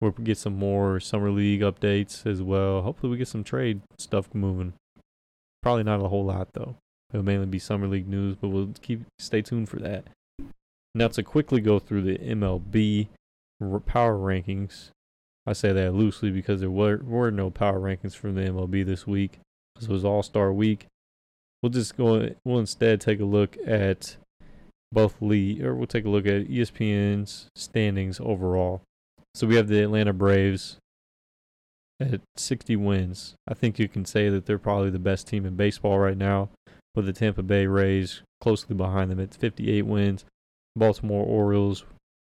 We'll get some more summer league updates as well. Hopefully, we get some trade stuff moving. Probably not a whole lot though. It'll mainly be summer league news, but we'll keep stay tuned for that. Now to quickly go through the MLB power rankings. I say that loosely because there were, were no power rankings from the MLB this week because it was All Star Week. We'll just go. We'll instead take a look at both league, or we'll take a look at ESPN's standings overall. So we have the Atlanta Braves at 60 wins. I think you can say that they're probably the best team in baseball right now, with the Tampa Bay Rays closely behind them at 58 wins. Baltimore Orioles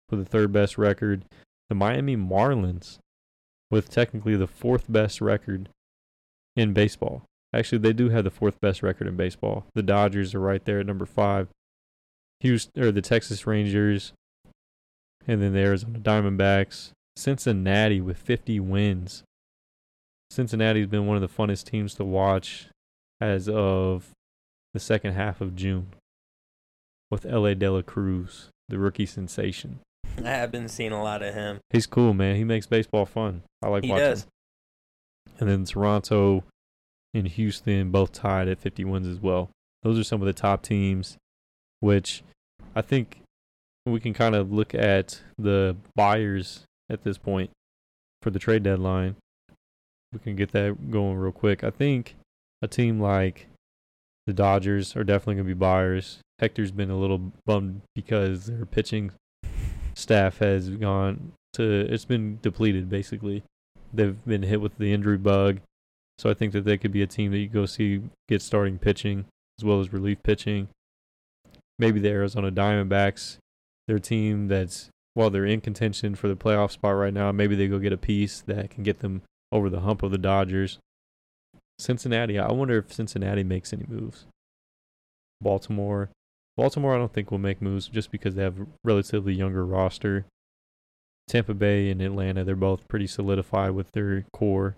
with the third best record. The Miami Marlins with technically the fourth best record in baseball. Actually, they do have the fourth best record in baseball. The Dodgers are right there at number five. Houston or the Texas Rangers, and then the Arizona Diamondbacks. Cincinnati with 50 wins. Cincinnati's been one of the funnest teams to watch as of the second half of June with Elly De La Cruz, the rookie sensation. I have been seeing a lot of him. He's cool, man. He makes baseball fun. I like He watching. does. And then Toronto and Houston both tied at 50 wins as well. Those are some of the top teams, which I think we can kind of look at the buyers at this point for the trade deadline. We can get that going real quick. I think a team like the Dodgers are definitely going to be buyers. Hector's been a little bummed because their pitching staff has gone to it's been depleted basically. They've been hit with the injury bug. So I think that they could be a team that you go see get starting pitching as well as relief pitching. Maybe the Arizona Diamondbacks, their team that's while they're in contention for the playoff spot right now, maybe they go get a piece that can get them over the hump of the Dodgers. Cincinnati, I wonder if Cincinnati makes any moves. Baltimore, Baltimore, I don't think will make moves just because they have a relatively younger roster. Tampa Bay and Atlanta, they're both pretty solidified with their core.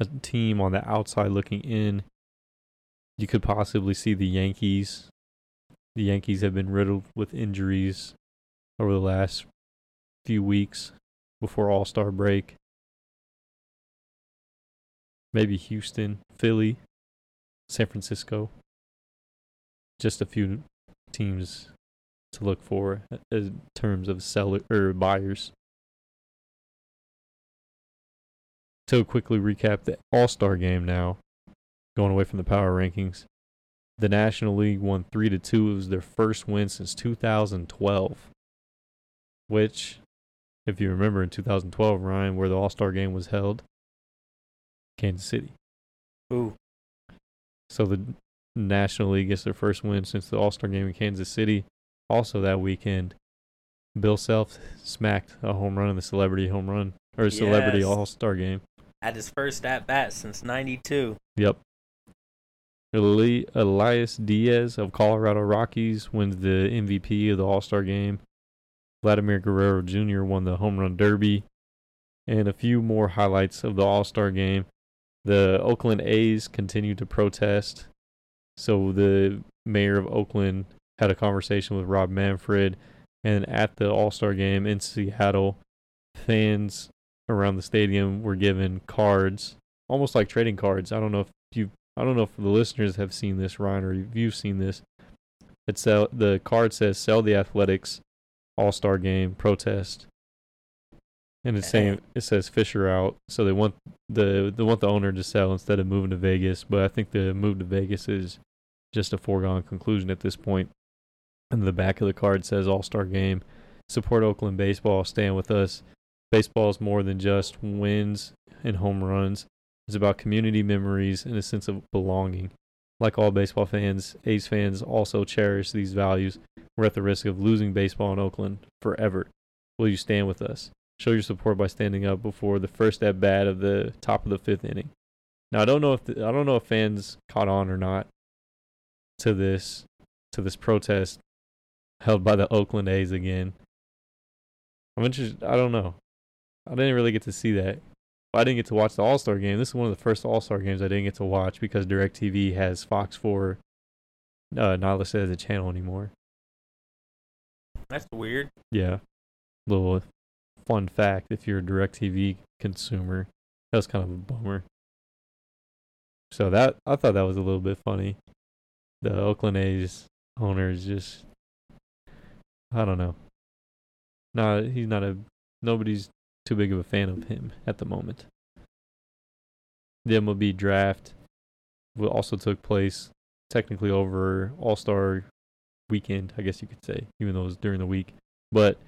A team on the outside looking in, you could possibly see the Yankees. The Yankees have been riddled with injuries over the last few weeks. before All Star break. Maybe Houston, Philly, San Francisco. Just a few teams to look for in terms of seller or buyers. To quickly recap the All Star game now, going away from the power rankings. The National League won three to two. It was their first win since 2012. Which, if you remember in 2012, Ryan, where the All Star game was held, Kansas City. Ooh, So the National League gets their first win since the All Star game in Kansas City. Also that weekend, Bill Self smacked a home run in the celebrity home run or celebrity Yes. All Star game. Had his first at bat since '92. Yep. Eli- Elias Diaz of Colorado Rockies wins the MVP of the All Star game. Vladimir Guerrero Jr. won the home run derby. And a few more highlights of the All Star game. The Oakland A's continue to protest. So the mayor of Oakland had a conversation with Rob Manfred. And at the All Star game in Seattle, fans around the stadium were given cards, almost like trading cards. I don't know if you, I don't know if the listeners have seen this, Ryan, or if you've seen this. It's uh, the card says "Sell the Athletics All Star Game Protest," and it's saying [laughs] it says Fisher out. So they want the they want the owner to sell instead of moving to Vegas. But I think the move to Vegas is just a foregone conclusion at this point. And the back of the card says All Star Game. Support Oakland baseball. Stand with us. Baseball is more than just wins and home runs. It's about community memories and a sense of belonging. Like all baseball fans, A's fans also cherish these values. We're at the risk of losing baseball in Oakland forever. Will you stand with us? Show your support by standing up before the first at bat of the top of the fifth inning. Now I don't know if the, I don't know if fans caught on or not to this to this protest held by the Oakland A's again. I'm interested. I don't know. I didn't really get to see that. I didn't get to watch the All Star game. This is one of the first All Star games I didn't get to watch because DirecTV has Fox 4 uh, not listed as a channel anymore. That's weird. Yeah. Little fun fact if you're a DirecTV consumer, that was kind of a bummer. So that I thought that was a little bit funny. The Oakland A's owner is just I don't know. No, he's not a nobody's too big of a fan of him at the moment. The MLB draft also took place technically over All Star weekend, I guess you could say, even though it was during the week. But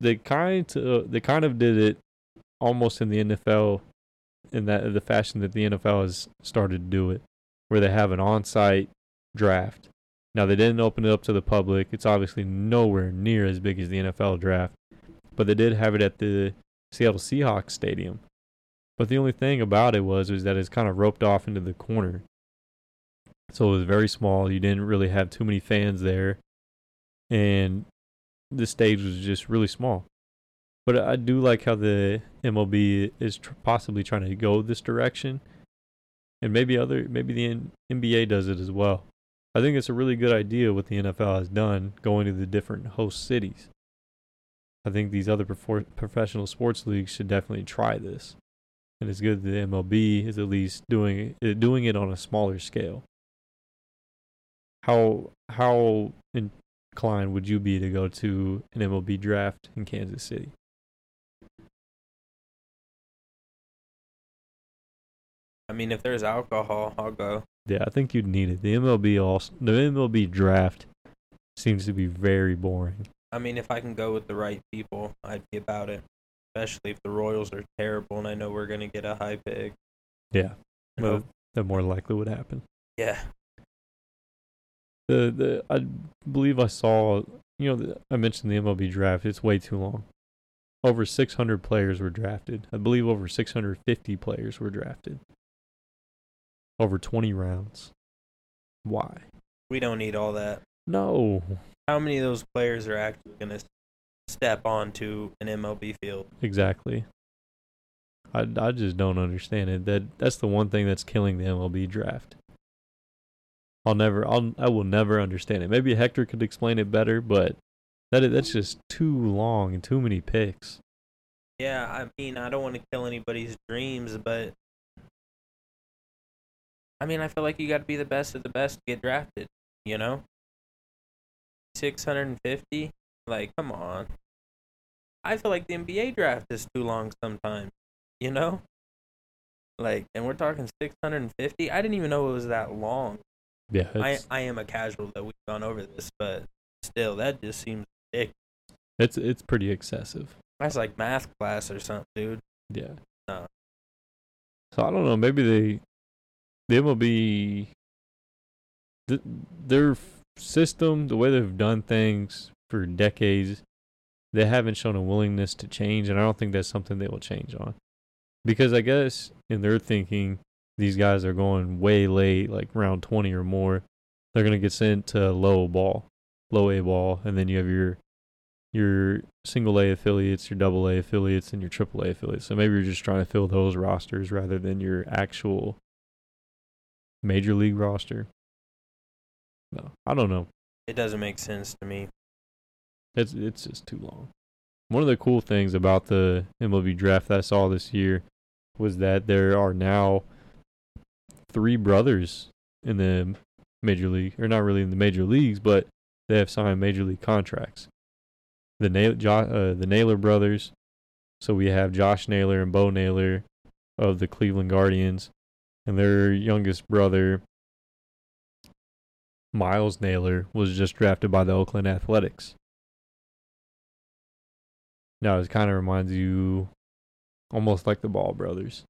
they kind of they kind of did it almost in the NFL in that the fashion that the NFL has started to do it, where they have an on-site draft. Now they didn't open it up to the public. It's obviously nowhere near as big as the NFL draft, but they did have it at the Seattle Seahawks stadium. But the only thing about it was was that it's kind of roped off into the corner. So it was very small. You didn't really have too many fans there. And the stage was just really small. But I do like how the MLB is tr- possibly trying to go this direction. And maybe other maybe the N- NBA does it as well. I think it's a really good idea what the NFL has done going to the different host cities. I think these other professional sports leagues should definitely try this. And it's good that the MLB is at least doing it, eh, doing it on a smaller scale. How how inclined would you be to go to an MLB draft in Kansas City? I mean, if there's alcohol, I'll go. Yeah, I think you'd need it. The MLB also the MLB draft seems to be very boring. I mean, if I can go with the right people, I'd be about it. Especially if the Royals are terrible and I know we're gonna get a high pick. Yeah, well, hope- that more likely would happen. yeah. The the I believe I saw you know the, I mentioned the MLB draft. It's way too long. Over 600 players were drafted. I believe over 650 players were drafted. Over 20 rounds. Why? We don't need all that. No. How many of those players are actually gonna step onto an MLB field? Exactly. I, I just don't understand it. That that's the one thing that's killing the MLB draft. I'll never I'll I will never understand it. Maybe Hector could explain it better, but that that's just too long and too many picks. Yeah, I mean, I don't want to kill anybody's dreams, but I mean, I feel like you got to be the best of the best to get drafted. You know, six hundred and fifty. Like, come on. I feel like the NBA draft is too long sometimes. You know, like, and we're talking six hundred and fifty. I didn't even know it was that long. Yeah, I it's, I am a casual that we've gone over this, but still, that just seems ridiculous. it's it's pretty excessive. That's like math class or something, dude. Yeah. No. So I don't know. Maybe they, the MLB, th- their f- system, the way they've done things for decades, they haven't shown a willingness to change, and I don't think that's something they will change on. Because I guess in their thinking, these guys are going way late, like round twenty or more. They're gonna get sent to low ball, low A ball, and then you have your your single A affiliates, your double A affiliates, and your triple A affiliates. So maybe you're just trying to fill those rosters rather than your actual major league roster. No, I don't know. It doesn't make sense to me. It's it's just too long. One of the cool things about the MLB draft that I saw this year was that there are now three brothers in the major league, or not really in the major leagues, but they have signed major league contracts. The Nail, jo- uh, the Naylor brothers. So we have Josh Naylor and Bo Naylor of the Cleveland Guardians, and their youngest brother, Myles Naylor, was just drafted by the Oakland Athletics. Now it kind of reminds you almost like the Ball brothers.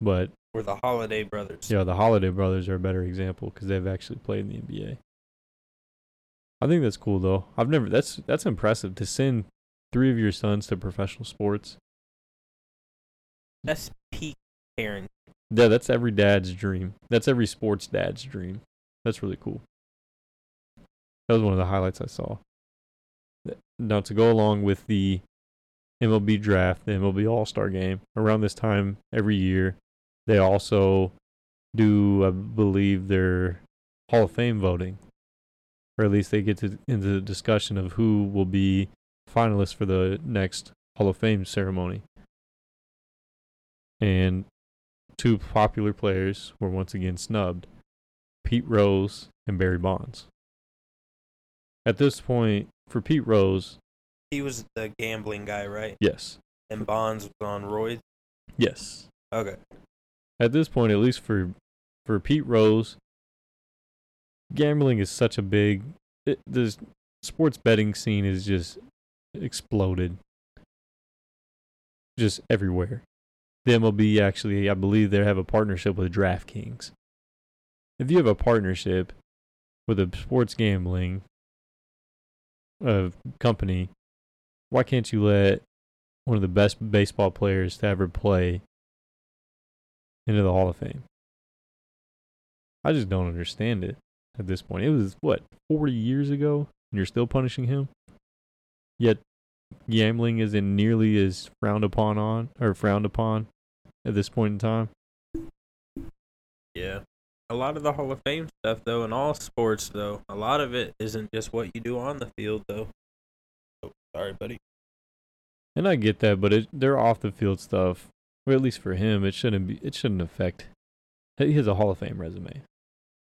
But We're the Holiday Brothers. yeah, the Holiday brothers are a better example because they've actually played in the NBA. I think that's cool though. I've never that's that's impressive to send three of your sons to professional sports. That's peak parenting. Yeah, that's every dad's dream. That's every sports dad's dream. That's really cool. That was one of the highlights I saw. Now to go along with the MLB draft, the MLB All Star Game, around this time every year, they also do, I believe, their Hall of Fame voting, or at least they get to into the discussion of who will be finalists for the next Hall of Fame ceremony. And two popular players were once again snubbed Pete Rose and Barry Bonds. At this point, for Pete Rose, He was the gambling guy, right? yes, And Bonds was on roids. yes. Okay. At this point, at least for for Pete Rose, gambling is such a big. It, the sports betting scene is just exploded, just everywhere. The MLB actually, I believe, they have a partnership with DraftKings. If you have a partnership with a sports gambling uh, company, why can't you let one of the best baseball players to ever play into the Hall of Fame? I just don't understand it at this point. It was what, 40 years ago, and you're still punishing him? Yet gambling isn't nearly as frowned upon on or frowned upon at this point in time. Yeah. A lot of the Hall of Fame stuff, though, in all sports, though, a lot of it isn't just what you do on the field, though. Oh, sorry, buddy. And I get that, but it, they're off the field stuff. Or at least for him, it shouldn't be. It shouldn't affect. He has a Hall of Fame resume,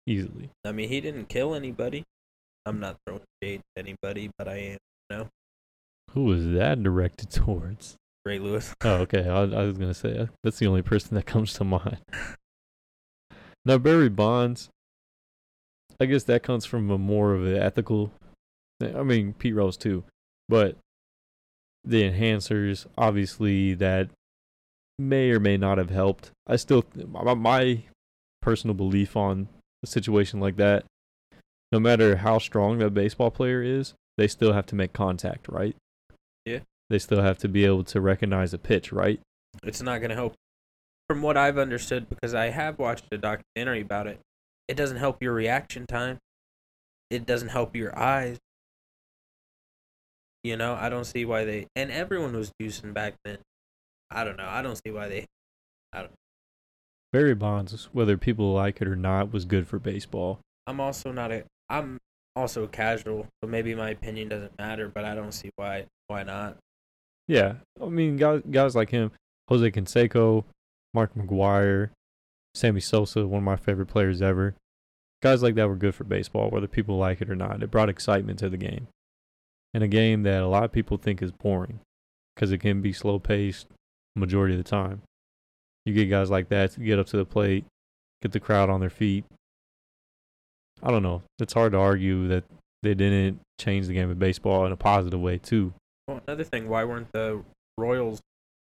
easily. I mean, he didn't kill anybody. I'm not throwing shade at anybody, but I am. You Who was that directed towards? Ray Lewis. Oh, okay. I, I was gonna say uh, that's the only person that comes to mind. [laughs] Now Barry Bonds, I guess that comes from a more of an ethical. I mean Pete Rose too, but the enhancers obviously that may or may not have helped. I still my, my personal belief on a situation like that. No matter how strong that baseball player is, they still have to make contact, right? Yeah. They still have to be able to recognize a pitch, right? It's not going to help. From what I've understood, because I have watched a documentary about it, it doesn't help your reaction time. It doesn't help your eyes. You know, I don't see why they. And everyone was juicing back then. I don't know. I don't see why they. I don't. Barry Bonds, whether people like it or not, was good for baseball. I'm also not a. I'm also casual, so maybe my opinion doesn't matter. But I don't see why. Why not? Yeah, I mean guys guys like him, Jose Canseco, Mark McGwire, Sammy Sosa, one of my favorite players ever. Guys like that were good for baseball, whether people like it or not. It brought excitement to the game, and a game that a lot of people think is boring because it can be slow paced majority of the time. You get guys like that to get up to the plate, get the crowd on their feet. I don't know. It's hard to argue that they didn't change the game of baseball in a positive way too. Well, another thing, why weren't the Royals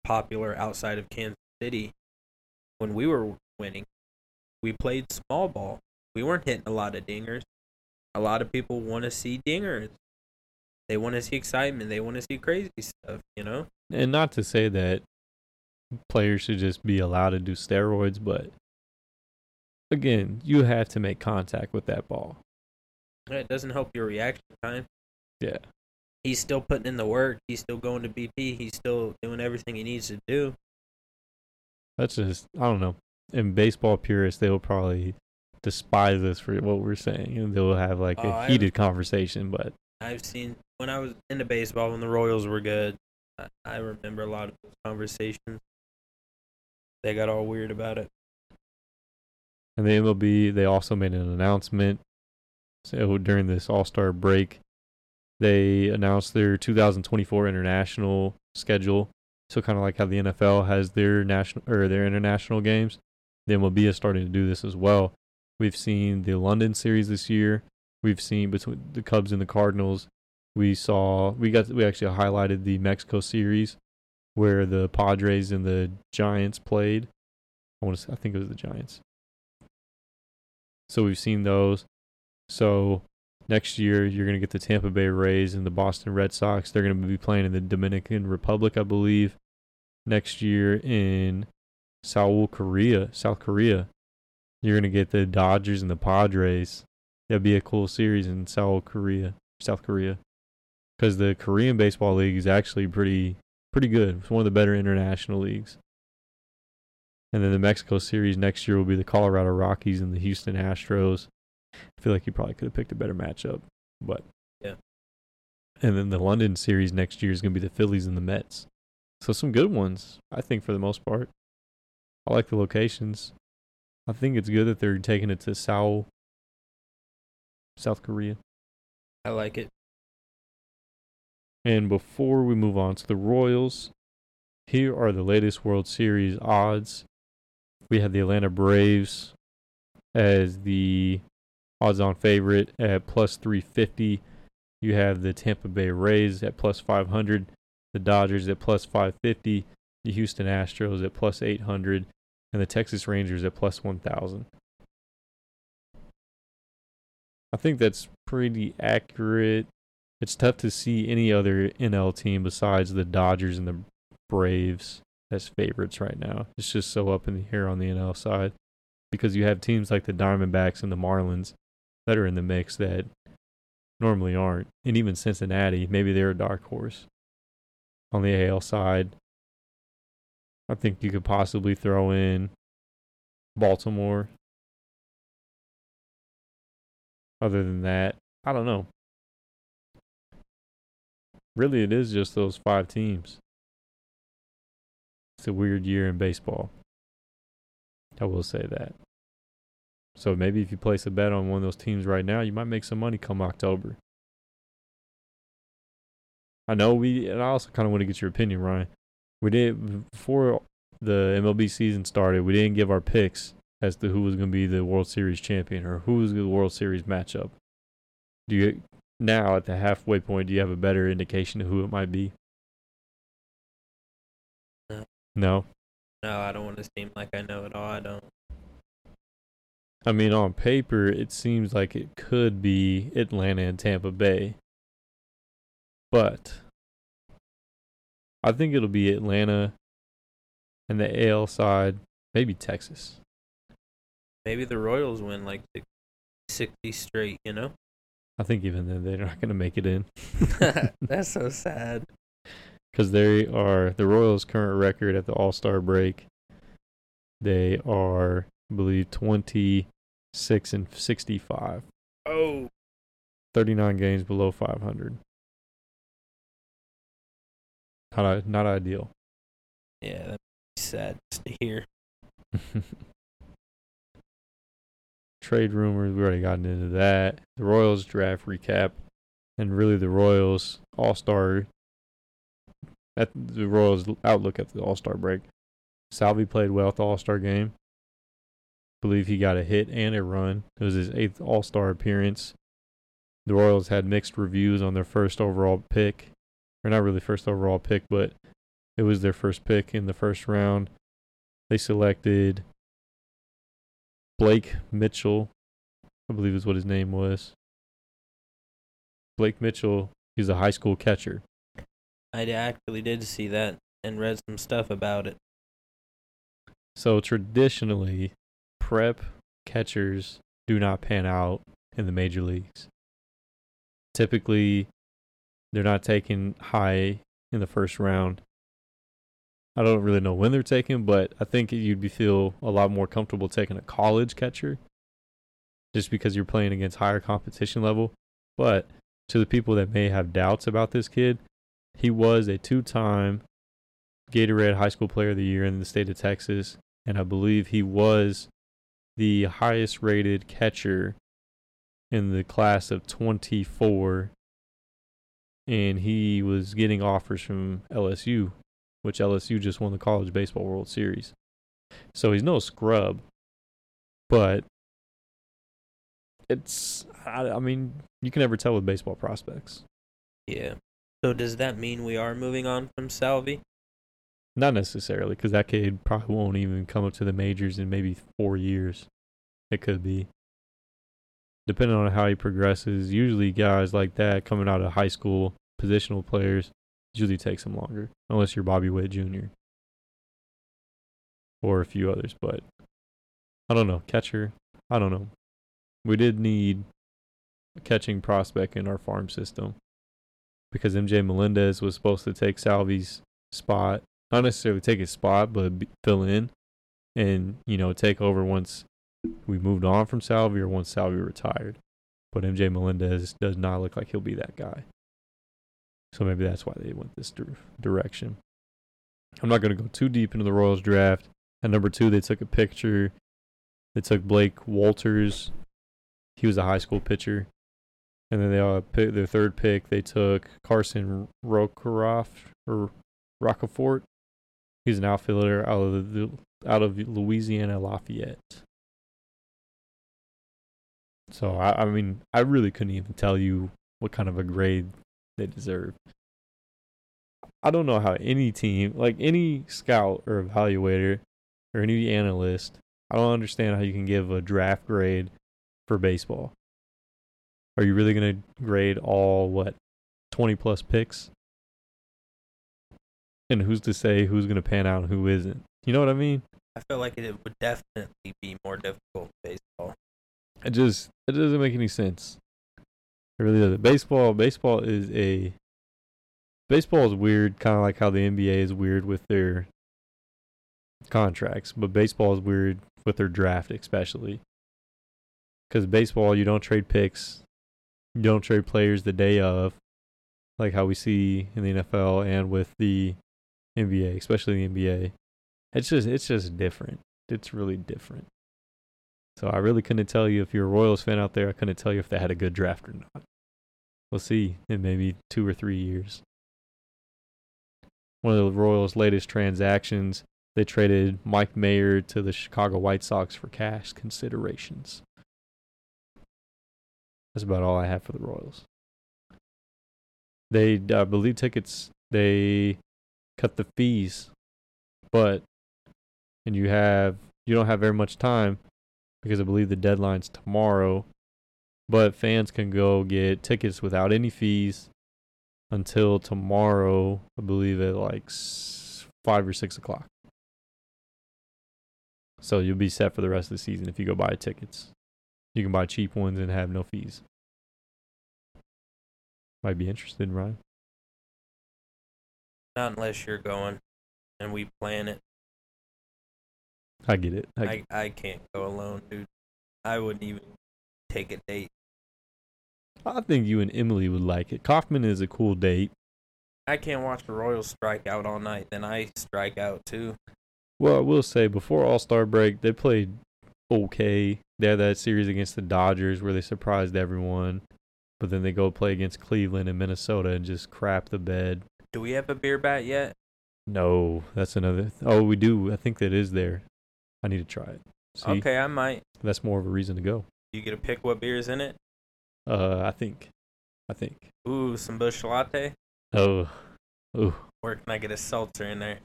popular outside of Kansas City when we were winning? We played small ball. We weren't hitting a lot of dingers. A lot of people want to see dingers. They want to see excitement. They want to see crazy stuff, you know? And not to say that players should just be allowed to do steroids, but again, you have to make contact with that ball. It doesn't help your reaction time. Yeah. He's still putting in the work. He's still going to BP. He's still doing everything he needs to do. That's just I don't know. In baseball purists, they will probably despise us for what we're saying, and they'll have like Oh, a I- heated conversation. But I've seen when I was into baseball when the Royals were good. I, I remember a lot of those conversations. They got all weird about it. and the MLB, they also made an announcement. So during this All Star break, they announced their 2024 international schedule. So kind of like how the NFL has their national or their international games, the MLB is starting to do this as well. We've seen the London series this year. We've seen between the Cubs and the Cardinals. We saw we got we actually highlighted the Mexico series where the Padres and the Giants played. I want to say, I think it was the Giants. So we've seen those. So next year you're going to get the Tampa Bay Rays and the Boston Red Sox. They're going to be playing in the Dominican Republic, I believe. Next year in Seoul, Korea, South Korea, you're going to get the Dodgers and the Padres. That'd be a cool series in Seoul, Korea, South Korea, because the Korean baseball league is actually pretty pretty good. It's one of the better international leagues. And then the Mexico series next year will be the Colorado Rockies and the Houston Astros. I feel like you probably could have picked a better matchup, but Yeah. And then the London series next year is going to be the Phillies and the Mets. So some good ones, I think, for the most part. I like the locations. I think it's good that they're taking it to Seoul, South Korea. I like it. And before we move on to the Royals, here are the latest World Series odds. We have the Atlanta Braves as the odds on favorite at plus 350. You have the Tampa Bay Rays at plus 500, the Dodgers at plus 550, the Houston Astros at plus 800, and the Texas Rangers at plus 1000. I think that's pretty accurate. It's tough to see any other NL team besides the Dodgers and the Braves as favorites right now. It's just so up in the air on the NL side because you have teams like the Diamondbacks and the Marlins that are in the mix that normally aren't. And even Cincinnati, maybe they're a dark horse. On the AL side, I think you could possibly throw in Baltimore. Other than that, I don't know. Really, it is just those five teams. It's a weird year in baseball. I will say that. So maybe if you place a bet on one of those teams right now, you might make some money come October. I know we, and I also kind of want to get your opinion, Ryan. We did before the MLB season started. We didn't give our picks as to who was going to be the World Series champion or who was the World Series matchup. Do you now at the halfway point? Do you have a better indication of who it might be? No. No. No, I don't want to seem like I know it all. I don't. I mean, on paper, it seems like it could be Atlanta and Tampa Bay. But I think it'll be Atlanta and the AL side, maybe Texas. Maybe the Royals win like six- 60 straight, you know? I think even then they're not going to make it in [laughs] [laughs] That's so sad. because they are the Royals' current record at the All Star break. They are, I believe, 26 and 65, Oh, 39 games below 500. Not not ideal. Yeah, that's sad to hear. [laughs] Trade rumors, we already gotten into that. The Royals draft recap, and really the Royals All Star. At the Royals outlook at the All Star break. Salvy played well at the All Star game. Believe he got a hit and a run. It was his eighth All Star appearance. The Royals had mixed reviews on their first overall pick, or not really first overall pick, but it was their first pick in the first round. They selected Blake Mitchell, I believe is what his name was. Blake Mitchell, he's a high school catcher. I actually did see that and read some stuff about it. So traditionally, prep catchers do not pan out in the major leagues. Typically, they're not taken high in the first round. I don't really know when they're taken, but I think you'd be feel a lot more comfortable taking a college catcher just because you're playing against higher competition level. But to the people that may have doubts about this kid, he was a two-time Gatorade High School Player of the Year in the state of Texas, and I believe he was the highest rated catcher in the class of 24 and he was getting offers from LSU which LSU just won the college baseball world series so he's no scrub but it's I, I mean you can never tell with baseball prospects Yeah. So does that mean we are moving on from Salvy? Not necessarily, because that kid probably won't even come up to the majors in maybe four years. It could be. Depending on how he progresses, usually guys like that coming out of high school, positional players, usually takes them longer, unless you're Bobby Witt Jr. or a few others. But I don't know. Catcher, I don't know. We did need a catching prospect in our farm system because MJ Melendez was supposed to take Salvy's spot not necessarily take his spot, but fill in and you know take over once we moved on from Salvy or once Salvy retired. But MJ Melendez does not look like he'll be that guy. So maybe that's why they went this dir- direction. I'm not going to go too deep into the Royals draft. At number two, they took a picture. They took Blake Wolters. He was a high school pitcher. And then they uh, pick, their third pick, they took Carson Rokaroff or Roccaforte. He's an outfielder out of the out of Louisiana Lafayette. So I, I mean, I really couldn't even tell you what kind of a grade they deserve. I don't know how any team, like any scout or evaluator or any analyst, I don't understand how you can give a draft grade for baseball. Are you really going to grade all what 20 plus picks? And who's to say who's going to pan out and who isn't? You know what I mean? I feel like it would definitely be more difficult. It just it doesn't make any sense. It really doesn't. Baseball baseball is a baseball is weird, kind of like how the NBA is weird with their contracts, but baseball is weird with their draft, especially because baseball you don't trade picks, you don't trade players the day of, like how we see in the NFL and with the NBA, especially the NBA. It's just it's just different. It's really different. So I really couldn't tell you if you're a Royals fan out there. I couldn't tell you if they had a good draft or not. We'll see in maybe two or three years. One of the Royals' latest transactions, they traded Mike Mayer to the Chicago White Sox for cash considerations. That's about all I have for the Royals. They, I believe, tickets. They cut the fees, but and you have you don't have very much time because I believe the deadline's tomorrow. But fans can go get tickets without any fees until tomorrow, I believe at like five or six o'clock. So you'll be set for the rest of the season if you go buy tickets. You can buy cheap ones and have no fees. Might be interested, Ryan. Not unless you're going and we plan it. I get it. I, I, I can't go alone, dude. I wouldn't even take a date. I think you and Emily would like it. Kauffman is a cool date. I can't watch the Royals strike out all night. Then I strike out too. Well, I will say before All Star break, they played okay. They had that series against the Dodgers where they surprised everyone, but then they go play against Cleveland and Minnesota and just crap the bed. Do we have a beer bat yet? No, that's another. Th- oh, we do. I think that is there. I need to try it. See, Okay, I might. that's more of a reason to go. You get to pick what beer's in it. Uh, I think. I think. Ooh, some Busch Latte. Oh, ooh. Or can I get a seltzer in there?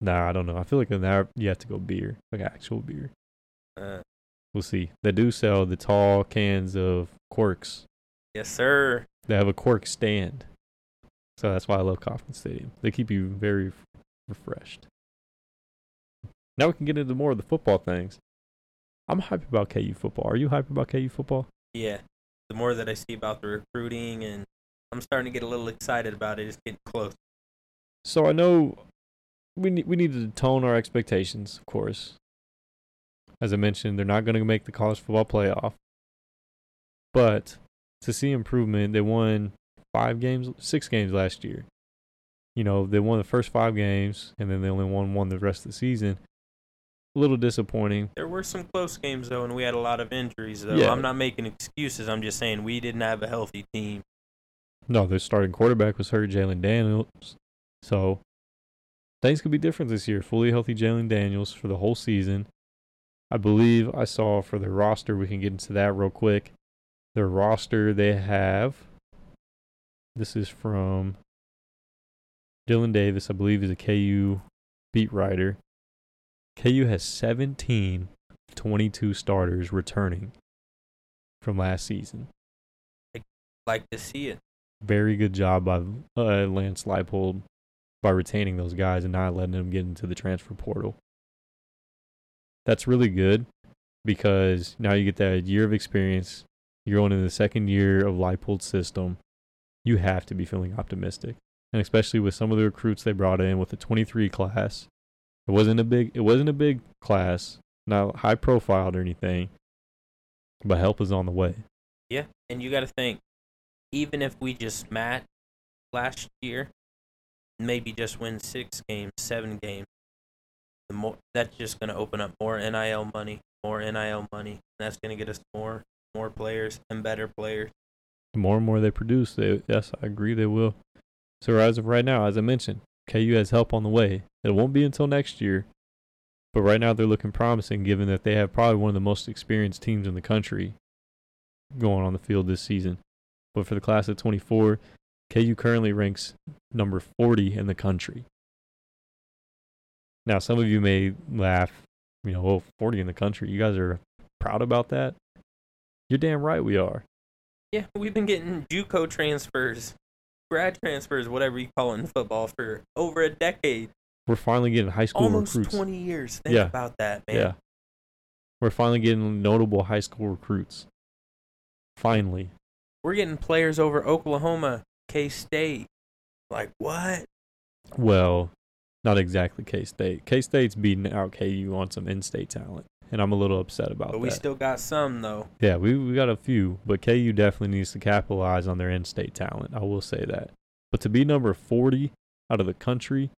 nah. I don't know. I feel like in that you have to go beer, like actual beer. Uh, We'll see. They do sell the tall cans of corks. yes, sir. They have a cork stand. So that's why I love Kauffman Stadium. They keep you very refreshed. Now we can get into more of the football things. I'm hyped about KU football. Are you hyped about KU football? Yeah. The more that I see about the recruiting, and I'm starting to get a little excited about it. It's getting close. So I know we need, we need to tone our expectations, of course. As I mentioned, they're not going to make the college football playoff. But to see improvement, they won five games, six games last year. You know, they won the first five games, and then they only won one the rest of the season. A little disappointing. There were some close games though, and we had a lot of injuries though. Yeah. I'm not making excuses. I'm just saying we didn't have a healthy team. No, their starting quarterback was hurt, Jalon Daniels. So things could be different this year. Fully healthy Jalon Daniels for the whole season. I believe I saw for their roster, we can get into that real quick. Their roster, they have. This is from Dylan Davis, I believe, is a KU beat writer. KU has 17 22 starters returning from last season I Like to see it. very good job by uh, Lance Leipold by retaining those guys and not letting them get into the transfer portal. That's really good because now you get that year of experience. You're going into the second year of Leipold's system. You have to be feeling optimistic, and especially with some of the recruits they brought in with the 23 class. It wasn't a big. It wasn't a big class, not high profiled or anything, but help is on the way. Yeah, and you got to think, even if we just match last year, maybe just win six games, seven games, the more that's just going to open up more NIL money, more NIL money. And that's going to get us more, more players and better players. the more and more they produce, they yes, I agree they will. So as of right now, as I mentioned, KU has help on the way. It won't be until next year, but right now they're looking promising, given that they have probably one of the most experienced teams in the country going on the field this season. But for the class of 24, KU currently ranks number 40 in the country. Now, some of you may laugh, you know, oh, 40 in the country. You guys are proud about that? You're damn right we are. Yeah, we've been getting JUCO transfers, grad transfers, whatever you call it in football, for over a decade, We're finally getting high school almost recruits. 20 years. Think Yeah. about that, man. Yeah. We're finally getting notable high school recruits. Finally. We're getting players over Oklahoma, K State. Like what? Well, not exactly K State. K State's beating out KU on some in state talent. And I'm a little upset about that. But we still got some though. yeah, we, we got a few, but KU definitely needs to capitalize on their in state talent. I will say that. But to be number 40 out of the country,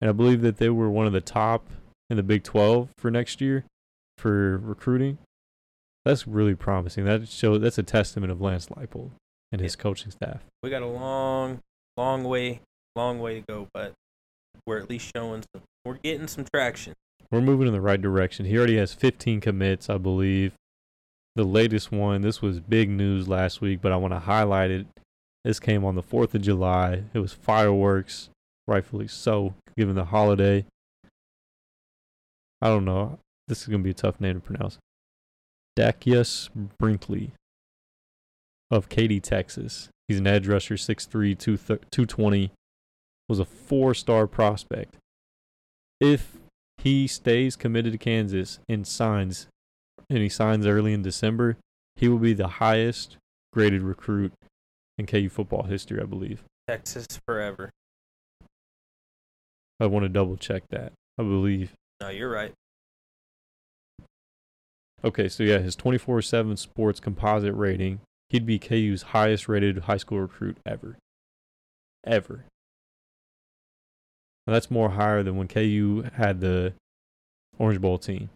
and I believe that they were one of the top in the Big 12 for next year for recruiting, that's really promising. That shows that's a testament of Lance Leipold and his coaching staff. We got a long, long way, long way to go, but we're at least showing some. We're getting some traction. We're moving in the right direction. He already has 15 commits, I believe. The latest one, this was big news last week, but I want to highlight it. This came on the 4th of July. It was fireworks, rightfully so, given the holiday. I don't know. This is going to be a tough name to pronounce. Dakyus Brinkley of Katy, Texas. He's an edge rusher, 6'3, 220. Was a four star prospect. If he stays committed to Kansas and signs, and he signs early in December, he will be the highest graded recruit in KU football history, I believe. Texas forever. I want to double check that. I believe. No, you're right. Okay, so yeah, his 24 7 sports composite rating, he'd be KU's highest rated high school recruit ever. ever. And that's more higher than when KU had the Orange Bowl team.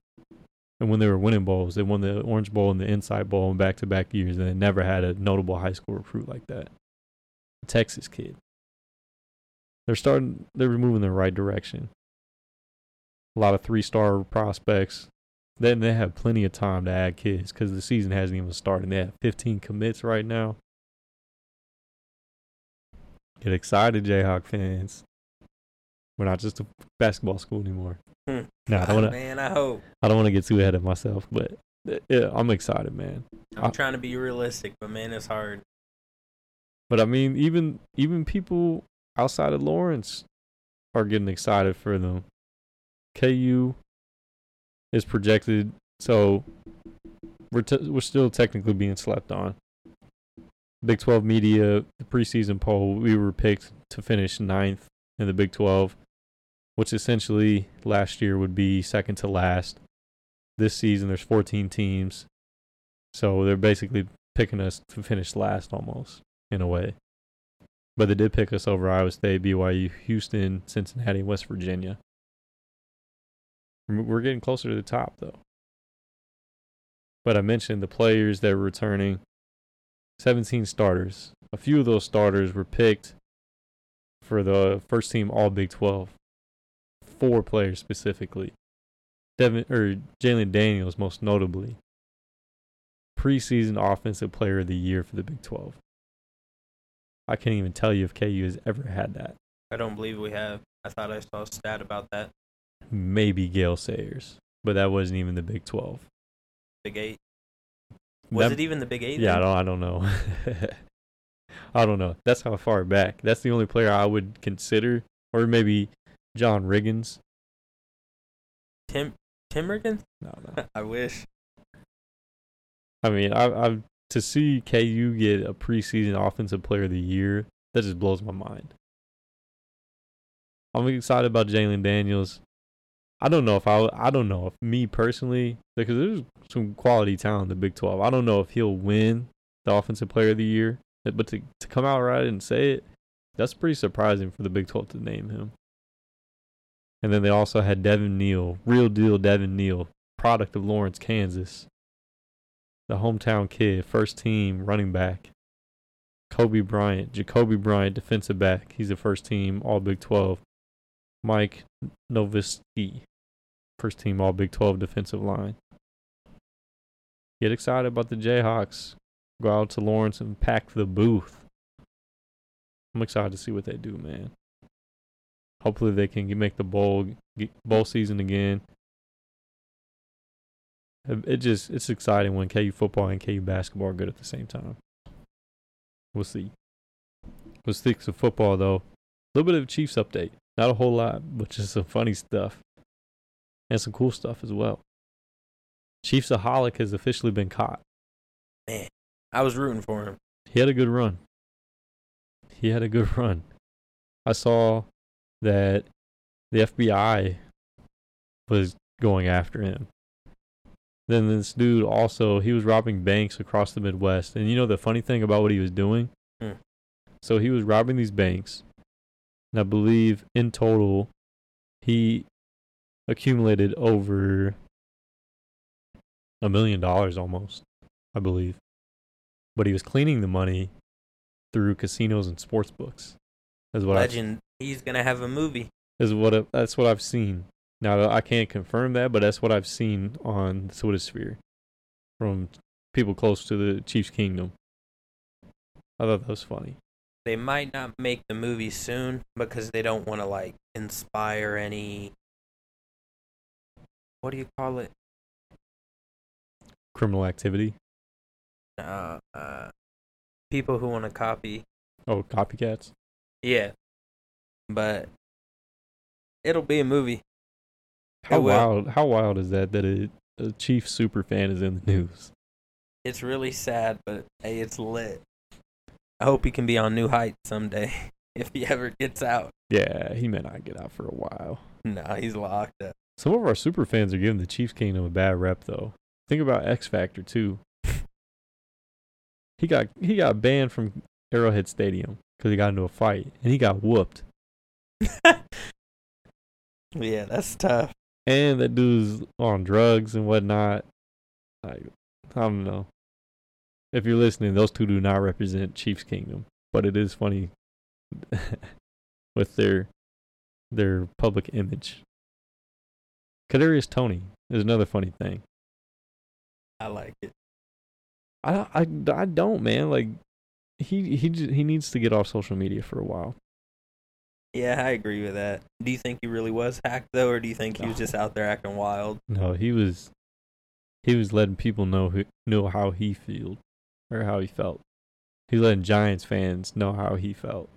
And when they were winning bowls, they won the Orange Bowl and the Insight Bowl in back to back years, and they never had a notable high school recruit like that. A Texas kid. They're starting, they're moving in the right direction. A lot of three star prospects. Then they have plenty of time to add kids because the season hasn't even started. They have 15 commits right now. Get excited, Jayhawk fans. We're not just a basketball school anymore. Hmm. No, I don't want to. man, I hope. I don't want to get too ahead of myself, but uh, yeah, I'm excited, man. I'm I- trying to be realistic, but man, it's hard. But I mean, even even people outside of Lawrence are getting excited for them. KU is projected, so we're t- we're still technically being slept on. Big 12 media, the preseason poll, we were picked to finish ninth in the Big 12, which essentially last year would be second to last. This season, there's 14 teams, so they're basically picking us to finish last almost in a way. But they did pick us over Iowa State, BYU, Houston, Cincinnati, West Virginia. We're getting closer to the top, though. But I mentioned the players that were returning 17 starters. A few of those starters were picked for the first team All Big 12. Four players specifically. Devin or Jalon Daniels, most notably, preseason Offensive Player of the Year for the Big 12. I can't even tell you if KU has ever had that. I don't believe we have. I thought I saw a stat about that. Maybe Gale Sayers, but that wasn't even the Big 12. Big Eight. Was That- it even the Big Eight? Yeah, I don't, I don't know. [laughs] I don't know. That's how far back. That's the only player I would consider, or maybe John Riggins. Tim Tim Riggins? No, no. [laughs] I wish. I mean, I, I to see KU get a preseason Offensive Player of the Year that just blows my mind. I'm excited about Jalon Daniels. I don't know if I I don't know if me personally because there's some quality talent in the Big 12. I don't know if he'll win the Offensive Player of the Year, but to to come out right and say it, that's pretty surprising for the Big 12 to name him. And then they also had Devin Neal, real deal Devin Neal, product of Lawrence, Kansas the hometown kid, first team running back. Cobee Bryant, Jacoby Bryant, defensive back. He's the first team All Big 12. Mike Novitsky, first team All Big 12 defensive line. Get excited about the Jayhawks. Go out to Lawrence and pack the booth. I'm excited to see what they do, man. Hopefully they can make the bowl bowl season again. It just it's exciting when KU football and KU basketball are good at the same time. We'll see. Let's stick to football though. A little bit of Chiefs update. Not a whole lot, but just some funny stuff. And some cool stuff as well. ChiefsAholic has officially been caught. Man, I was rooting for him. He had a good run. He had a good [laughs] run. I saw that the FBI was going after him. Then this dude also he was robbing banks across the Midwest. And you know the funny thing about what he was doing? Hmm. So he was robbing these banks. And I believe in total he accumulated over a million dollars almost, I believe. But he was cleaning the money through casinos and sports books. Is what Legend. He's gonna have a movie. is what I, that's what I've seen. Now I can't confirm that, but that's what I've seen on the Twitter sphere from people close to the Chiefs Kingdom. I thought that was funny. They might not make the movie soon because they don't want to like inspire any. What do you call it? Criminal activity. Uh, uh, people who want to copy. Oh, copycats. Yeah, but it'll be a movie. How wild! How wild is that? That a, a Chiefs super fan is in the news. It's really sad, but hey, it's lit. I hope he can be on New Heights someday [laughs] if he ever gets out. Yeah, he may not get out for a while. Nah, he's locked up. Some of our super fans are giving the Chiefs Kingdom a bad rep, though. Think about X Factor too. [laughs] he got he got banned from Arrowhead Stadium. Because he got into a fight and he got whooped. [laughs] yeah, that's tough. And that dude's on drugs and whatnot. I, I don't know. If you're listening, those two do not represent Chiefs Kingdom, but it is funny [laughs] with their their public image. Kadarius Toney is another funny thing. I like it. I, I, I don't man like he he he needs to get off social media for a while. Yeah, I agree with that. Do you think he really was hacked though, or do you think he was just out there acting wild? No, he was he was letting people know who know how he felt or how he felt. He letting Giants fans know how he felt.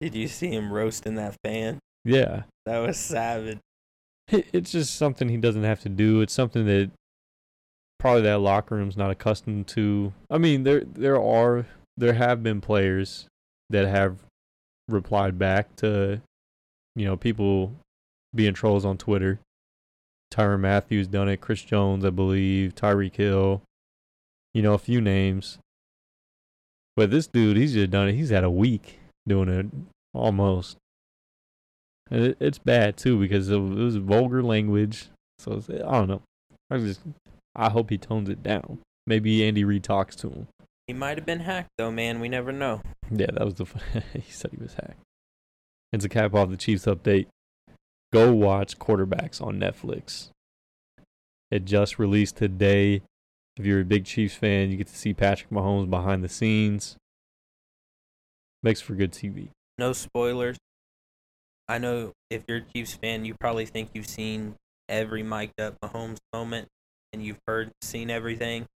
Did you see him roasting that fan? Yeah, That was savage. it, it's just something he doesn't have to do. It's something that probably that locker room's not accustomed to. I mean, there there are there have been players that have replied back to you know people being trolls on Twitter. Tyrann Mathieu's done it, Chris Jones, I believe, Tyreek Hill, you know, a few names. But this dude, he's just done it. He's had a week doing it almost. And it, it's bad too because it was, vulgar language. So I don't know. I just I hope he tones it down. Maybe Andy Reid talks to him. He might have been hacked though, man. We never know. Yeah, that was the. [laughs] he said he was hacked. And to cap off the Chiefs update, go watch Quarterbacks on Netflix. It just released today. If you're a big Chiefs fan, you get to see Patrick Mahomes behind the scenes. Makes for good TV. No spoilers. I know if you're a Chiefs fan, you probably think you've seen every mic'd up Mahomes moment and you've heard, seen everything.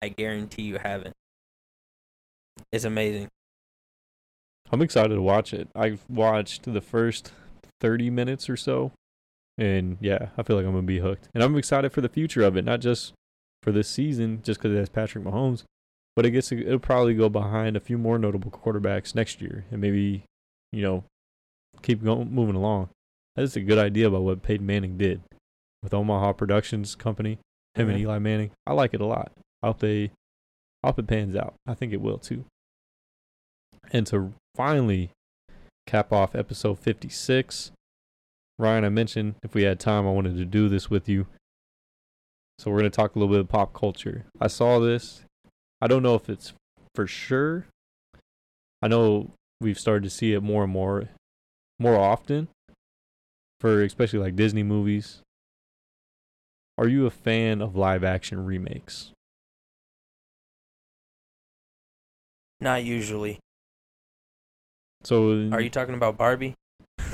I guarantee you haven't. It's amazing. I'm excited to watch it. I've watched the first 30 minutes or so. And yeah, I feel like I'm going to be hooked. And I'm excited for the future of it, not just for this season, just because it has Patrick Mahomes, but it gets it'll probably go behind a few more notable quarterbacks next year and maybe, you know, keep going, moving along. That's a good idea about what Peyton Manning did with Omaha Productions Company, him and Mhm. Eli Manning. I like it a lot. I hope they, hope it pans out. I think it will too. And to finally cap off episode 56, Ryan, I mentioned if we had time, I wanted to do this with you. So we're going to talk a little bit of pop culture. I saw this. I don't know if it's for sure. I know we've started to see it more and more more often for especially like Disney movies. Are you a fan of live action remakes? Not usually. So Are you talking about Barbie? [laughs]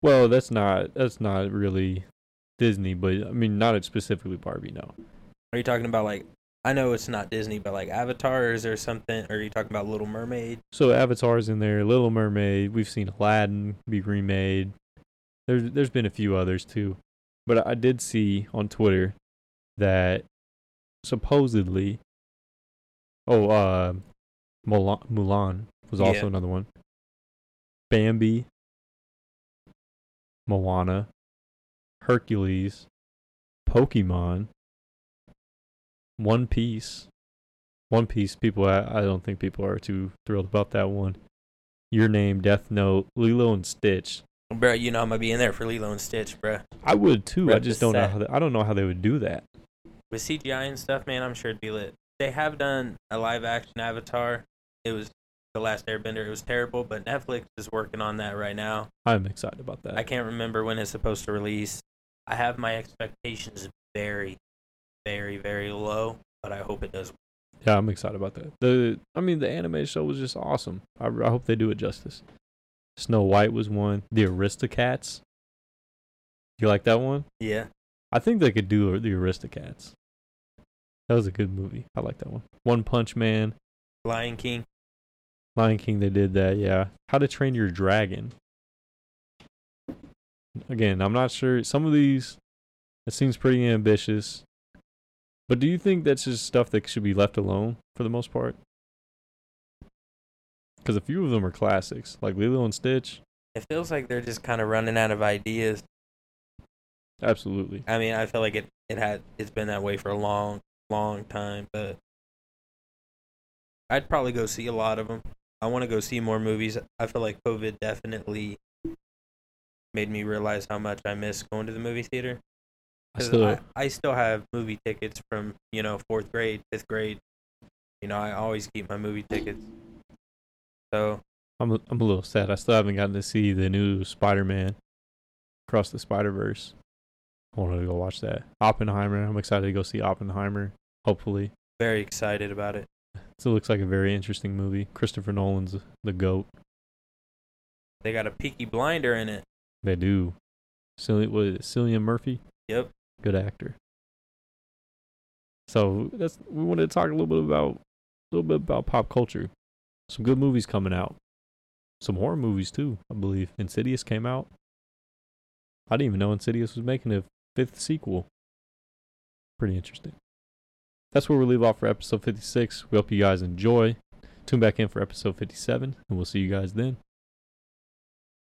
Well, that's not that's not really Disney, but I mean not specifically Barbie. No. Are you talking about like I know it's not Disney, but like Avatar or is there something or are you talking about Little Mermaid? So Avatar's in there, Little Mermaid. We've seen Aladdin be remade. There's there's been a few others too, but I did see on Twitter that supposedly, oh, uh, Mulan, Mulan was also Yeah. another one. Bambi, Moana, Hercules, Pokemon, One Piece. One Piece people, I, I don't think people are too thrilled about that one. Your Name, Death Note, Lilo and Stitch. Bro, you know I'm gonna be in there for Lilo and Stitch, bro. I would too. I just don't know how. They, I don't know how they would do that. With CGI and stuff, man, I'm sure it'd be lit. They have done a live action Avatar. It was the last Airbender. It was terrible, but Netflix is working on that right now. I'm excited about that. I can't remember when it's supposed to release. I have my expectations very, very, very low, but I hope it does. Yeah, I'm excited about that. The I mean, the anime show was just awesome. I, I hope they do it justice. Snow White was one. The Aristocats. You like that one? Yeah. I think they could do the Aristocats. That was a good movie. I like that one. One Punch Man, Lion King. Lion King. They did that. Yeah. How to Train Your Dragon. Again, I'm not sure. Some of these, it seems pretty ambitious. But do you think that's just stuff that should be left alone for the most part? Because a few of them are classics, like Lilo and Stitch. It feels like they're just kind of running out of ideas. Absolutely. I mean, I feel like it, it had it's been that way for a long, long time, but I'd probably go see a lot of them. I want to go see more movies. I feel like COVID definitely made me realize how much I miss going to the movie theater. I I, I still have movie tickets from you know fourth grade, fifth grade. You know, I always keep my movie tickets. So I'm a, I'm a little sad. I still haven't gotten to see the new Spider-Man Across the Spider-Verse. I wanted to go watch that. Oppenheimer. I'm excited to go see Oppenheimer. Hopefully, very excited about it. So it looks like a very interesting movie. Christopher Nolan's the goat. They got a Peaky Blinder in it. They do. Cillian, was it Cillian Murphy? Yep. Good actor. So that's we wanted to talk a little bit about a little bit about pop culture. Some good movies coming out. Some horror movies too, I believe. Insidious came out. I didn't even know Insidious was making a fifth sequel. Pretty interesting. That's where we leave off for episode 56. We hope you guys enjoy. Tune back in for episode 57, and we'll see you guys then.